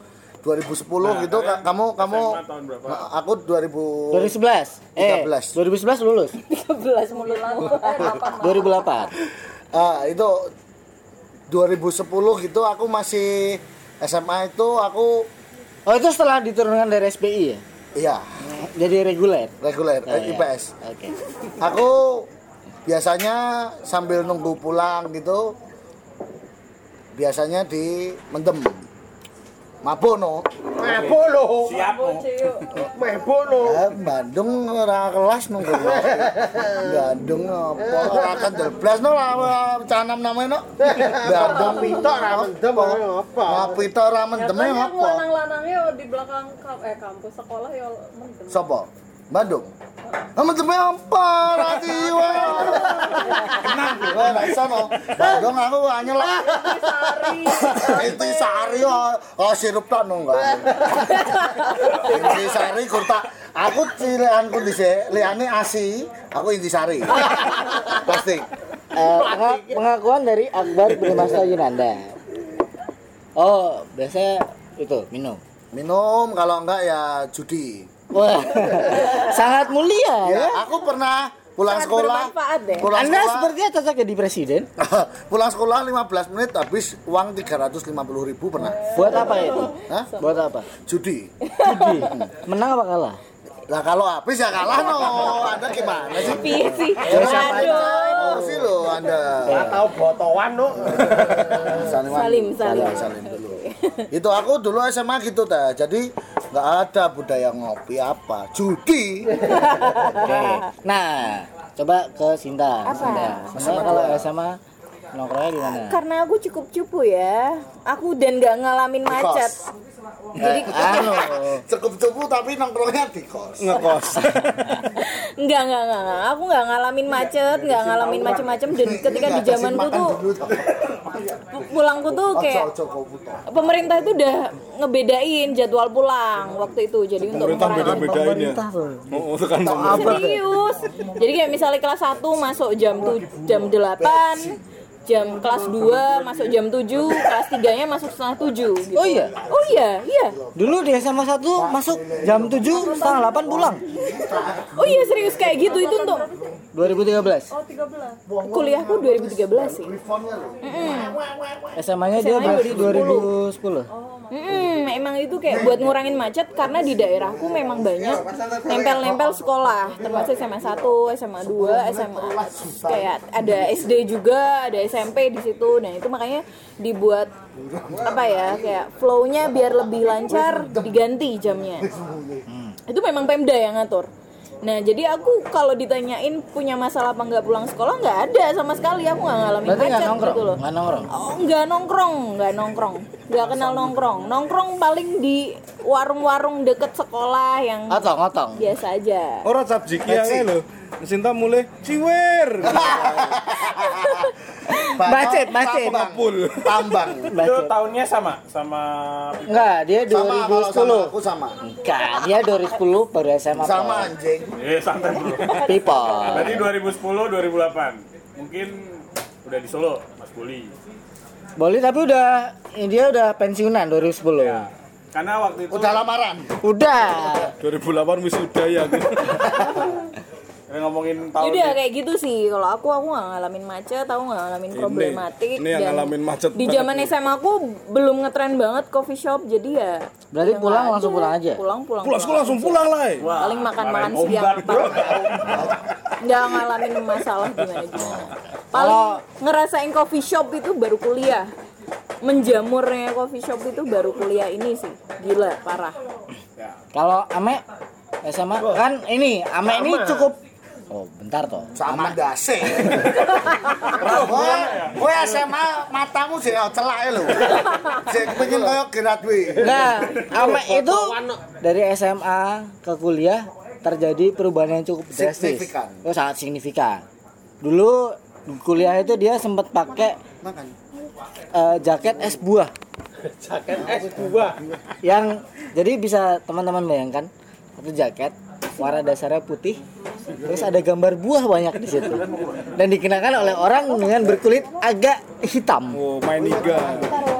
B: 2010 gitu ka- kamu kamu
E: SMA tahun berapa?
B: Nah, aku 2000
C: 2011. Eh,
B: 13.
C: 2011 lulus.
F: 13 mulu
H: Eh,
C: 2008.
B: Ah, itu 2010 gitu aku masih SMA itu aku
C: Oh, itu setelah diturunkan dari SPI ya?
B: iya
C: Jadi reguler.
B: reguler
C: Oh,
B: eh,
C: iya.
B: IPS.
C: Oke.
B: Aku biasanya sambil nunggu pulang gitu biasanya di Mendem. Mabono.
A: Mebolo
E: Siap mau.
A: Mebolo
B: Eh, Bandung ora kelas nunggu. Bandung apa ora kendel blas no lah canam namanya no. Bandung
A: pitok ra mendem apa
B: Ngopi tok ora mendem apa?
H: lanang-lanangnya di belakang eh kampus sekolah ya mendem.
B: Sopo? Bandung. Mendem apa? Rati wae. Kenang wae ra iso no. Bandung aku anyel lah. Inti sari oh, oh sirup tok no enggak. Inti sari kurta. Aku cilekanku dhisik, liyane ASI, aku inti sari. Plastik.
C: Eh, penga- pengakuan dari Akbar Primasta Yunanda. Oh, biasanya itu minum.
B: Minum kalau enggak ya judi.
C: Wah, sangat mulia ya.
B: Ya, aku pernah pulang
F: Sangat
B: sekolah.
F: deh.
B: Pulang
C: Anda
B: sekolah.
C: sepertinya cocok jadi presiden.
B: pulang sekolah 15 menit habis uang 350 ribu pernah
C: Buat apa itu?
B: Hah?
C: Buat apa?
B: judi
C: Judi. Menang apa kalah?
B: Lah kalau habis ya kalah no anda gimana sih
F: Piye sih? Aduh.
B: emosi lo anda
A: atau botowan no
B: salim
F: Salim, salim.
B: salim dulu itu aku dulu SMA gitu ta jadi nggak ada budaya ngopi apa judi
C: Oke. Nah, coba ke Sinta.
F: Apa?
C: Sinta. Sinta kalau SMA nongkrongnya di mana?
F: Karena aku cukup cupu ya. Aku dan gak ngalamin macet. Jadi
C: Anu,
B: cukup cukup tapi nongkrongnya di kos
D: Ngekos.
F: enggak enggak enggak, enggak. Aku nggak ngalamin macet, nggak ngalamin macam-macam dan ketika di zamanku tuh pu- pulangku tuh kayak pemerintah itu udah ngebedain jadwal pulang waktu itu. Jadi untuk
D: Pemerintah beda-bedain ya. Oh, itu kan.
F: Serius. Jadi kayak misalnya kelas 1 masuk jam tu, jam 8, jam kelas 2 masuk jam 7, kelas 3-nya masuk setengah 7 gitu.
C: Oh iya?
F: Oh iya, iya.
C: dulu di SMA 1 masuk jam 7 setengah 8 pulang.
F: Oh iya serius kayak gitu itu untuk
C: 2013.
H: Oh 13.
F: kuliahku 2013 sih.
C: SMA-nya dia
F: SMA-nya
C: berarti 2010.
F: Mm, emang itu kayak buat ngurangin macet karena di daerahku memang banyak nempel-nempel sekolah termasuk SMA 1, SMA 2, SMA kayak ada SD juga, ada SMP di situ. Nah, itu makanya dibuat apa ya kayak flow-nya biar lebih lancar diganti jamnya. Itu memang Pemda yang ngatur. Nah, jadi aku kalau ditanyain punya masalah apa nggak pulang sekolah nggak ada sama sekali. Aku nggak ngalamin
C: Berarti
F: macet
C: nongkrong?
F: gitu loh.
C: Nggak nongkrong?
F: Oh, nggak nongkrong, nggak nongkrong, nggak kenal nongkrong. Nongkrong paling di warung-warung deket sekolah yang
C: Ngotong, ngotong.
F: biasa aja.
D: Ora cap jiki ya lho. Sinta mulai ciwer.
C: Bacet, bacet.
D: Pul.
B: tambang
E: Itu tahunnya sama sama
C: Enggak, dia
B: sama kalau sama
C: 2010.
B: aku sama
C: Enggak, dia 2010 baru SMA.
B: sama anjing
E: Eh santai bro.
C: People.
E: Berarti 2010 2008. Mungkin udah di Solo, Mas Buli.
C: Boli tapi udah dia udah pensiunan 2010.
E: Ya. Karena waktu itu
B: Udah lamaran.
C: Udah.
D: 2008 wisuda ya
E: Kita ngomongin tahun
F: Udah kayak gitu sih. Kalau aku aku nggak ngalamin macet, aku nggak ngalamin
D: Ini-
F: problematik.
D: ini yang ngalamin macet
F: Di zaman. SMA aku belum ngetren banget coffee shop, jadi ya.
C: Berarti
F: ya
C: pulang langsung pulang aja?
F: Pulang pulang.
D: Pulang sekolah langsung pulang lah.
F: Paling makan-makan
E: marahin
F: siang. Nggak ngalamin masalah gimana gimana. Paling ngerasain coffee shop itu baru kuliah. Menjamurnya coffee shop itu baru kuliah ini sih. Gila, parah.
C: Kalau Ame SMA kan ini Ame ini cukup Oh, bentar toh.
B: Sama dase. Kowe kowe SMA matamu sih celake lho. Sik pengen koyo Geratwi.
C: Nah, Ame itu dari SMA ke kuliah terjadi perubahan yang cukup drastis.
B: Signifikan.
C: Oh, sangat signifikan. Dulu kuliah itu dia sempat pakai
B: Makan.
C: eh, jaket es buah
A: Jaket es buah.
C: yang jadi bisa teman-teman bayangkan satu jaket warna dasarnya putih terus ada gambar buah banyak di situ. Dan dikenakan oleh orang dengan berkulit agak hitam.
D: Oh, main liga.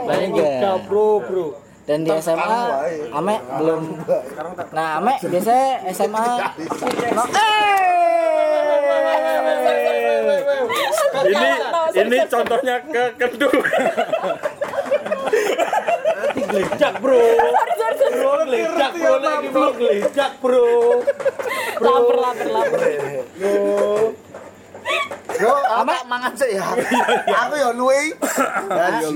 C: banyak
A: Ya, bro, bro.
C: dan di SMA Ame belum. Nah Ame biasanya SMA no, eh!
E: ini ini contohnya ke kedua.
A: Gelejak, bro. Bro, gelejak, bro. Lagi mau gelejak, bro.
F: Lapar, lapar, lapar.
B: Yo, apa mangan sih ya? Aku yo luwe.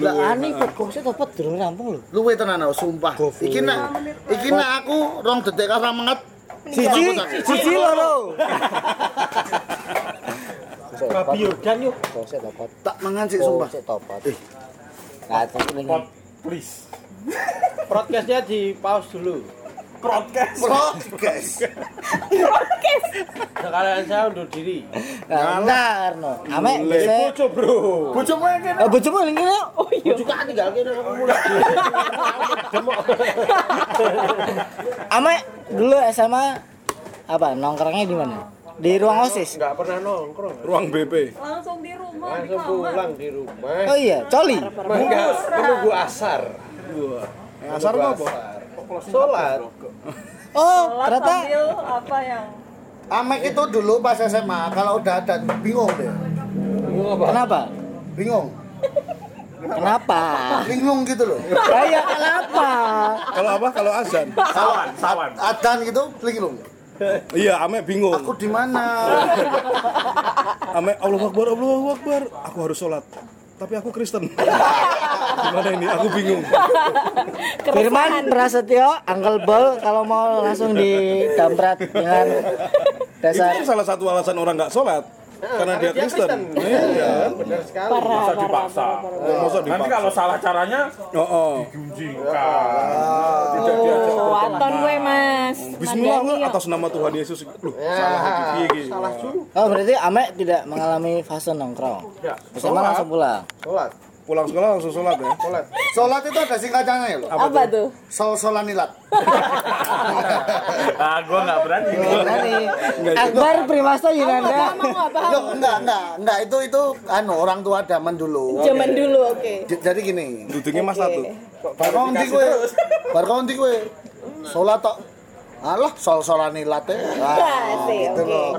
C: Lah ani podcastnya topet durung rampung lho.
B: Luwe tenan aku sumpah. Iki nak iki nak aku rong detik karo menget.
C: Siji, siji loro.
A: Babi Yordan yuk.
C: Podcastnya topet.
B: Tak mangan sih sumpah.
C: Podcastnya topet. Nah, terus ini.
E: Pot, please.
A: Broadcastnya di pause dulu.
E: Broadcast.
B: Bro, guys.
A: Sekalian saya undur diri.
C: Nah, bentar no. Ame biasanya
A: Bojo, bro.
E: Bojomu yang kene.
C: Eh, bojomu ini kira
F: Oh iya.
A: Bojo kan tinggal kene aku mulai.
C: Ame dulu SMA apa nongkrongnya di mana? Di ruang OSIS.
A: Enggak pernah nongkrong.
D: Ruang BP.
H: Langsung di rumah, di
A: Langsung
H: kamar.
A: pulang di rumah.
C: Oh iya, coli.
A: Enggak, menunggu asar.
D: Asar itu apa?
A: Sholat.
C: Oh, ternyata
H: sambil apa yang
B: Amek itu dulu pas SMA kalau udah ada bingung deh.
C: kenapa?
B: Bingung.
C: Kenapa?
B: Bingung gitu loh.
C: Kayak kenapa?
D: Kalau apa? Kalau azan.
E: Sawan, sawan.
B: Adan gitu bingung.
D: Iya, Ame bingung.
B: Aku di mana?
D: Ame Allah Akbar, Allah Akbar. Aku harus sholat. Tapi aku Kristen. Gimana ini? Aku bingung.
C: Firman Prasetyo, Uncle Bol kalau mau langsung didamprat dengan
D: Itu
C: dasar
D: salah satu alasan orang nggak sholat. Karena dia Kristen. Iya.
A: Benar sekali.
F: Parah,
E: Masa
F: parah,
E: dipaksa.
F: parah, parah.
D: Masa
E: Nanti kalau salah caranya
D: Oh, oh.
E: digunjingkan. Tidak diajak
F: Oh, waton gue mas.
D: Bismillah
F: yuk.
D: atas nama Tuhan Yesus. Loh, salah lagi. Piye iki?
A: Salah juga.
C: Oh berarti Ame tidak mengalami fase nongkrong.
A: Ya,
C: SMA langsung pulang.
A: sholat.
D: Pulang sekolah langsung sholat ya.
A: Sholat.
B: Sholat itu ada singkatannya loh.
F: Apa tuh?
B: Sol solanilat.
E: Ah, gua nggak berani.
C: Berani. Akbar Primasta Yunanda.
F: Nggak?
B: Loh, enggak, enggak, enggak itu itu anu orang tua zaman dulu.
F: Zaman dulu, oke.
B: J- Jadi gini,
D: Duduknya mas satu.
B: bar ndi kowe? Bar ndi kowe? Sholat tok. Alah, sol solanilat ya.
F: Asik,
B: gitu
F: oke.
B: loh.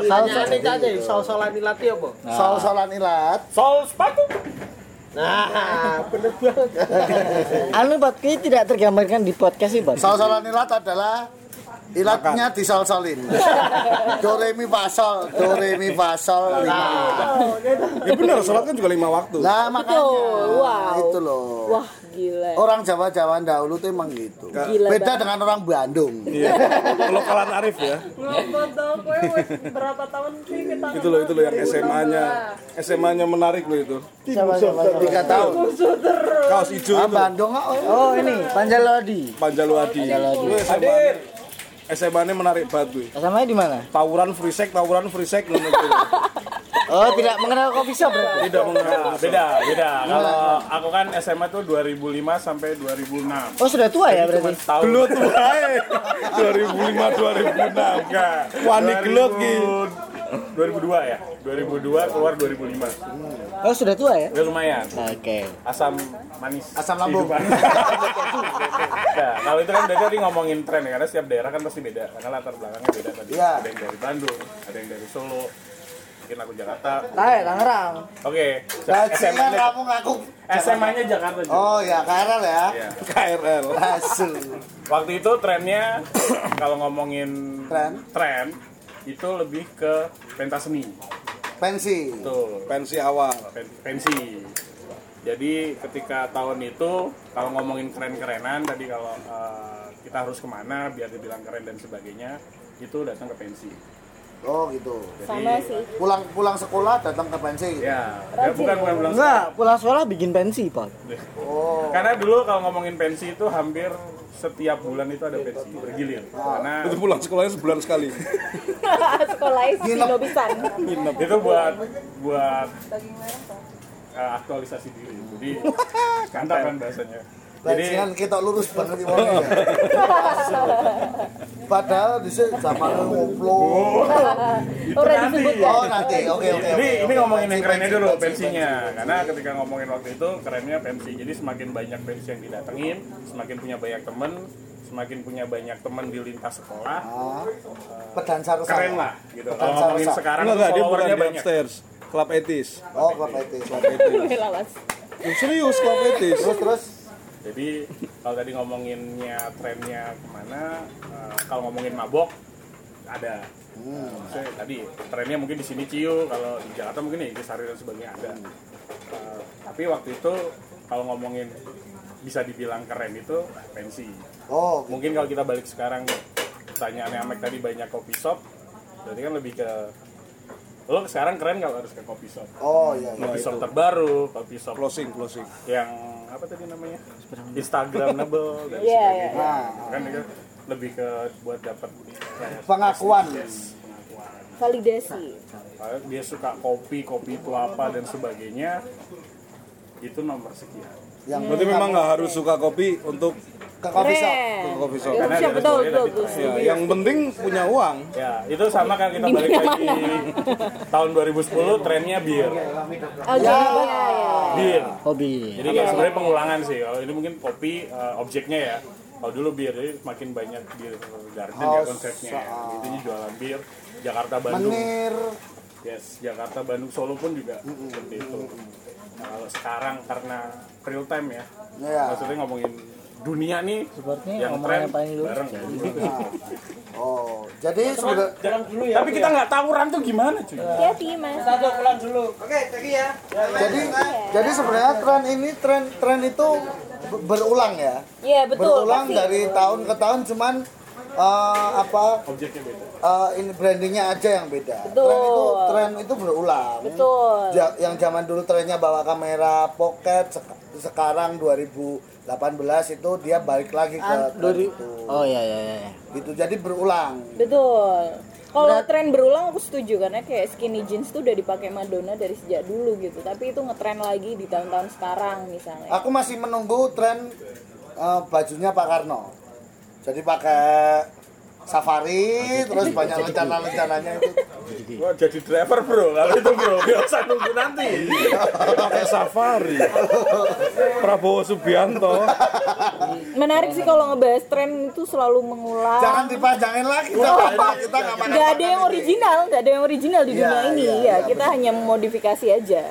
A: Sol-solan ilati apa?
B: Sol solanilat.
E: Sol sepatu.
A: Nah, bener banget.
C: Anu Bat, ini tidak tergambarkan di podcast sih Bat.
B: Sol solanilat adalah ilatnya disol-solin. Do re mi fa sol, do re mi fa sol lima.
D: Ya benar, sholat kan juga lima waktu.
B: Lah makanya
F: Betul, wow.
B: itu loh.
F: Wah, gila.
B: Orang Jawa-Jawa dahulu tuh emang gitu.
F: Gila
B: Beda
F: banget.
B: dengan orang Bandung.
D: Iya. Lokalan Arif ya.
H: berapa tahun sih kita
D: Itu loh, itu loh yang SMA-nya. SMA-nya menarik loh itu.
B: Tiga tahun.
D: Kaos hijau
B: Ah,
D: itu.
B: Bandung oh.
C: Oh ini.
D: Panjaluadi.
C: Panjaluadi.
D: Lu SMA SMA-nya menarik banget gue.
C: SMA di mana?
D: Tawuran free sex, tawuran free sex ngono kuwi.
C: Oh tidak mengenal coffee shop berarti.
D: Tidak mengenal.
E: Beda, beda. Kalau aku kan SMA tuh 2005 sampai 2006.
C: Oh sudah tua ya berarti.
D: Gelut wae. 2005 2006 enggak. Wani gelut ki.
E: 2002 ya 2002 keluar 2005
C: Oh sudah tua ya?
E: udah lumayan
C: Oke.
E: asam manis
B: Asam lambung.
E: nah, kalau itu kan udah tadi ngomongin tren ya karena setiap daerah kan pasti beda karena latar belakangnya beda tadi
B: Iya.
E: ada yang dari Bandung ada yang dari Solo mungkin aku Jakarta
G: Hai, Tangerang.
E: oke
B: Bajingan
E: SMA-nya
B: kamu ngaku.
E: SMA-nya Jakarta juga
B: Oh ya, KRL ya.
E: Iya.
D: KRL.
B: Hasil.
E: waktu itu trennya kalau ngomongin
B: Tren.
E: tren itu lebih ke pentas seni
B: Pensi.
E: tuh
D: Pensi awal.
E: pen- pensi. Jadi ketika tahun itu kalau ngomongin keren-kerenan tadi kalau eh, kita harus ke mana biar dibilang keren dan sebagainya itu datang ke pensi.
B: Oh gitu.
F: sama sih
B: Pulang pulang sekolah datang ke pensi.
E: Ya, ya bukan bukan bilang
C: Enggak, pulang sekolah bikin pensi, Pak.
B: Oh.
E: Karena dulu kalau ngomongin pensi itu hampir setiap bulan itu ada pensi bergilir. Karena
D: Itu pulang sekolahnya sebulan sekali.
F: sekolah silo pisan
E: itu buat buat eh, aktualisasi diri. Jadi mantap kan bahasanya. Jadi
B: Bajingan kita lurus banget ini ya. Padahal di sini zaman ngoplo.
F: udah disebutkan
B: Oh nanti, oke oke.
E: Jadi
B: oke,
E: ini ngomongin yang kerennya dulu
B: pensi,
E: pensinya, karena ketika ngomongin waktu itu kerennya pensi. Jadi semakin banyak pensi yang didatengin, semakin punya banyak temen, semakin punya banyak temen di lintas sekolah,
B: Ah, Pedansar
E: keren lah gitu. Kalau ngomongin
B: rusak.
E: sekarang
D: Enggak, dia bukan di
E: banyak.
D: upstairs. Klub etis.
B: Oh, klub etis.
D: Klub etis. Oh, serius klub etis.
B: Terus terus
E: Jadi kalau tadi ngomonginnya trennya ke mana, eh, kalau ngomongin mabok ada.
B: Hmm.
E: Maksudnya tadi trennya mungkin di sini ciu, kalau di Jakarta mungkin ya Intisari dan sebagainya ada. Eh, tapi waktu itu kalau ngomongin bisa dibilang keren itu pensi.
B: Oh,
E: Mungkin kalau kita balik sekarang pertanyaannya Amek tadi banyak kopi shop, berarti kan lebih ke lo sekarang keren nggak harus ke kopi shop?
B: oh iya iya.
E: Kopi shop terbaru, kopi shop
D: Closing, closing.
E: yang apa tadi namanya Instagramable dan
F: Iya, iya.
E: sebagainya kan itu lebih ke buat dapat
B: Pengakuan.
E: yes, pengakuan
F: validasi
E: Kalau dia suka kopi kopi itu apa dan sebagainya itu nomor sekian
B: Yang
D: Berarti memang nggak harus suka kopi untuk
B: ke coffee shop.
F: keren.
D: Coffee shop.
F: Ya,
E: Karena ada
F: betul betul betul.
D: Ya, yang penting punya uang.
E: ya itu sama kan kita balik lagi. Tahun 2010 trennya bir.
F: Oke iya iya
E: bir.
C: Hobi.
E: jadi kayak sebenarnya pengulangan sih. Kalau ini mungkin kopi eh, objeknya ya. Kalau dulu bir jadi semakin banyak bir. Garden ya
B: House,
E: konsepnya
B: ah.
E: gitu jualan bir. Jakarta Bandung.
B: Menir.
E: Yes, Jakarta, Bandung, Solo pun juga seperti itu. Nah, kalau sekarang karena real time ya,
B: Iya.
E: maksudnya ngomongin dunia nih,
C: Sepertinya
E: yang tren
C: paling
E: bareng.
B: Oh, jadi sudah
E: Tapi kita nggak tawuran tuh gimana cuy?
F: hati-hati mas.
B: jadi jadi sebenarnya tren ini tren tren itu be- berulang ya.
F: iya betul
B: berulang
F: pasti.
B: dari tahun ke tahun cuman eh, apa
E: Objeknya beda.
B: eh, ini brandingnya aja yang beda.
F: Betul.
B: Tren itu tren itu berulang.
F: betul
B: Ja- yang zaman dulu trennya bawa kamera pocket sek- sekarang 2018 itu dia balik lagi ke tren itu.
C: Oh iya iya iya.
B: Gitu jadi berulang.
F: betul kalau tren berulang aku setuju karena kayak skinny jeans tuh udah dipakai Madonna dari sejak dulu gitu tapi itu ngetren lagi di tahun-tahun sekarang misalnya
B: Aku masih menunggu tren eh, bajunya Pak Karno. Jadi pakai safari terus banyak lencana-lencananya itu.
E: Wah jadi driver bro, kalau itu bro, usah nunggu nanti.
D: Pakai safari. Prabowo Subianto.
F: menarik sih kalau ngebahas tren itu selalu mengulang
B: Jangan dipanjangin lagi kita kita kita nggak
F: ada yang original nggak ada yang original di
B: Iya,
F: dunia ini ya
B: iya,
F: kita hanya memodifikasi aja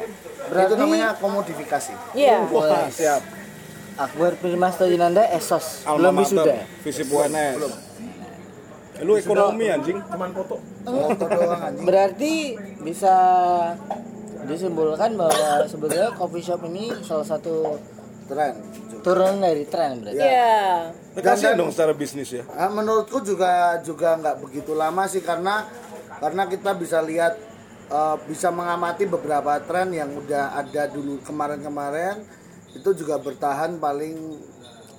B: Itu namanya komodifikasi.
F: Iya.
C: Wah,
D: Siap.
C: Akbar Primas Tajinanda Esos belum
D: Alma
C: wisuda.
D: mater, Visip UNS. Eh, Lu ekonomi anjing.
E: Cuman foto.
B: Foto doang anjing.
C: Berarti bisa disimpulkan bahwa sebenarnya coffee shop ini salah satu
B: Tren.
C: turun dari tren berarti.
F: Iya.
D: Kasihan dong secara bisnis ya.
B: Ah, menurutku juga juga nggak begitu lama sih karena karena kita bisa lihat eh, bisa mengamati beberapa tren yang udah ada dulu kemarin-kemarin itu juga bertahan paling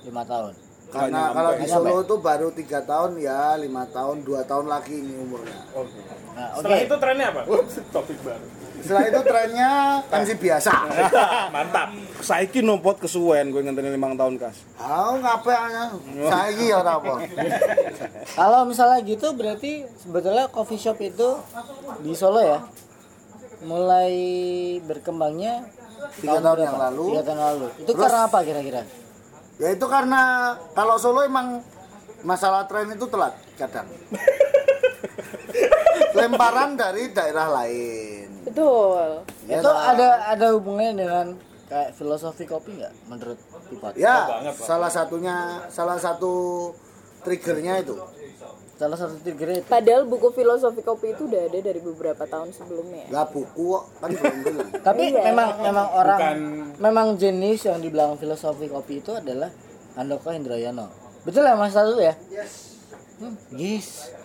C: lima tahun.
B: Karena
D: nyampe.
B: kalau di Solo itu baru tiga tahun ya lima tahun dua tahun lagi ini umurnya.
C: Nah, oke.
E: Setelah itu trennya apa? Topik baru.
B: Setelah itu trennya MC biasa.
E: Mantap.
D: Saiki nopot kesuwen gue ngenteni limang tahun kas.
B: Aku ngapain Saya ya ora apa.
C: Kalau misalnya gitu berarti sebetulnya coffee shop itu di Solo ya mulai berkembangnya
B: Tiga tahun yang lalu.
C: Tiga tahun lalu. Itu
B: Terus-
C: karena apa kira-kira?
B: Ya itu karena kalau Solo emang masalah tren itu telat kadang. Lemparan dari daerah lain.
F: Betul.
B: Ya,
C: itu
B: lah.
C: ada ada hubungannya dengan kayak filosofi kopi nggak menurut Pipot?
B: Ya, salah satunya salah satu triggernya itu.
C: Salah satu triggernya itu.
F: Padahal buku filosofi kopi itu udah ada dari beberapa tahun sebelumnya.
B: Lah buku kok kan belum bilang.
C: Tapi
F: Iya.
C: memang memang orang
E: Bukan-
C: memang jenis yang dibilang filosofi kopi itu adalah Handoko Indrayana. Betul ya Mas Satu ya? Hmm, yes.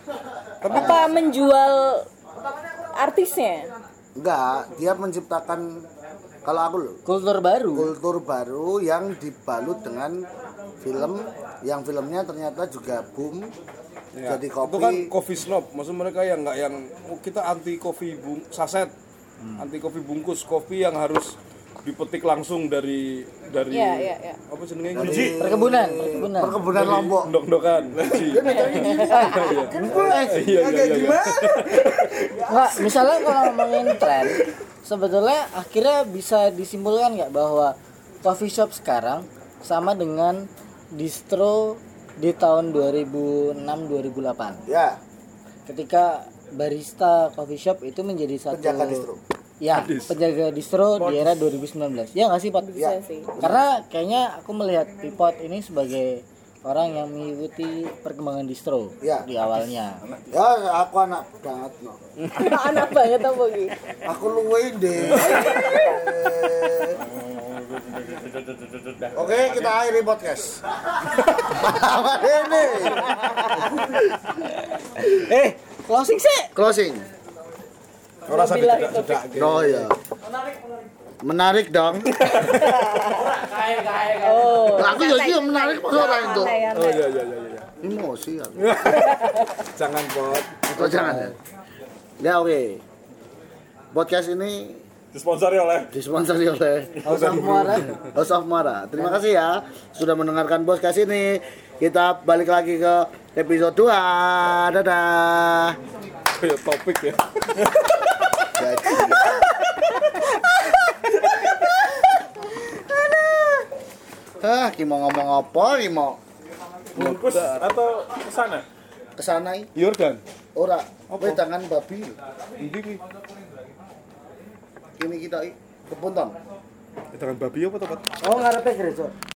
F: Apa menjual artisnya?
B: Enggak, dia menciptakan kalau aku loh
C: Kultur baru.
B: kultur baru yang dibalut dengan film yang filmnya ternyata juga boom
D: Ya,
B: jadi
D: Itu kan
B: kopi
D: coffee snob, maksud mereka yang nggak yang oh, kita anti kopi bung saset, anti kopi bungkus, kopi yang harus dipetik langsung dari dari
F: Iya, iya, iya.
D: apa jenenge
B: Dari-
C: Perkebunan, perkebunan.
B: perkebunan lombok.
D: Biji. Iya iya. iya.
C: Nggak, misalnya kalau ngomongin tren, sebetulnya akhirnya bisa disimpulkan nggak bahwa coffee shop sekarang sama dengan distro di tahun 2006-2008
B: ya
C: ketika barista coffee shop itu menjadi satu
B: penjaga distro
C: ya penjaga distro di era 2019 ya nggak sih Pot?
F: Bisa sih.
C: karena kayaknya aku melihat Pipot ini sebagai orang yang mengikuti perkembangan distro
B: Ya.
C: di awalnya
B: ya aku anak banget no.
F: Anak banget apa Gi?
B: aku luwe deh Oke, kita akhiri podcast. Apa ini?
C: eh closing sih
B: Closing.
D: Ora sampe
F: Bilang
D: cedak-cedak.
B: Oh iya. Menarik dong.
F: Oh.
B: Aku ya iya menarik masa ora itu.
D: Oh iya iya iya iya.
B: Emosi aku.
D: Jangan pot.
B: Oh, jangan ya. Ya oke. Podcast ini
E: Disponsori oleh
B: disponsori oleh
C: House of Muara
B: House of Mara. Terima kasih ya sudah mendengarkan podcast ini. Kita balik lagi ke episode 2. Dadah.
D: Kayak topik ya.
B: Ah, ki mau ngomong apa? Ki mau
E: bungkus atau ke
B: sana? ke sana?
D: Yordan.
B: Ora, apa tangan babi?
D: Endi ki?
B: Ini kita i kepunton.
D: Dengan babi apa to, Pot?
C: oh ngarepe gereja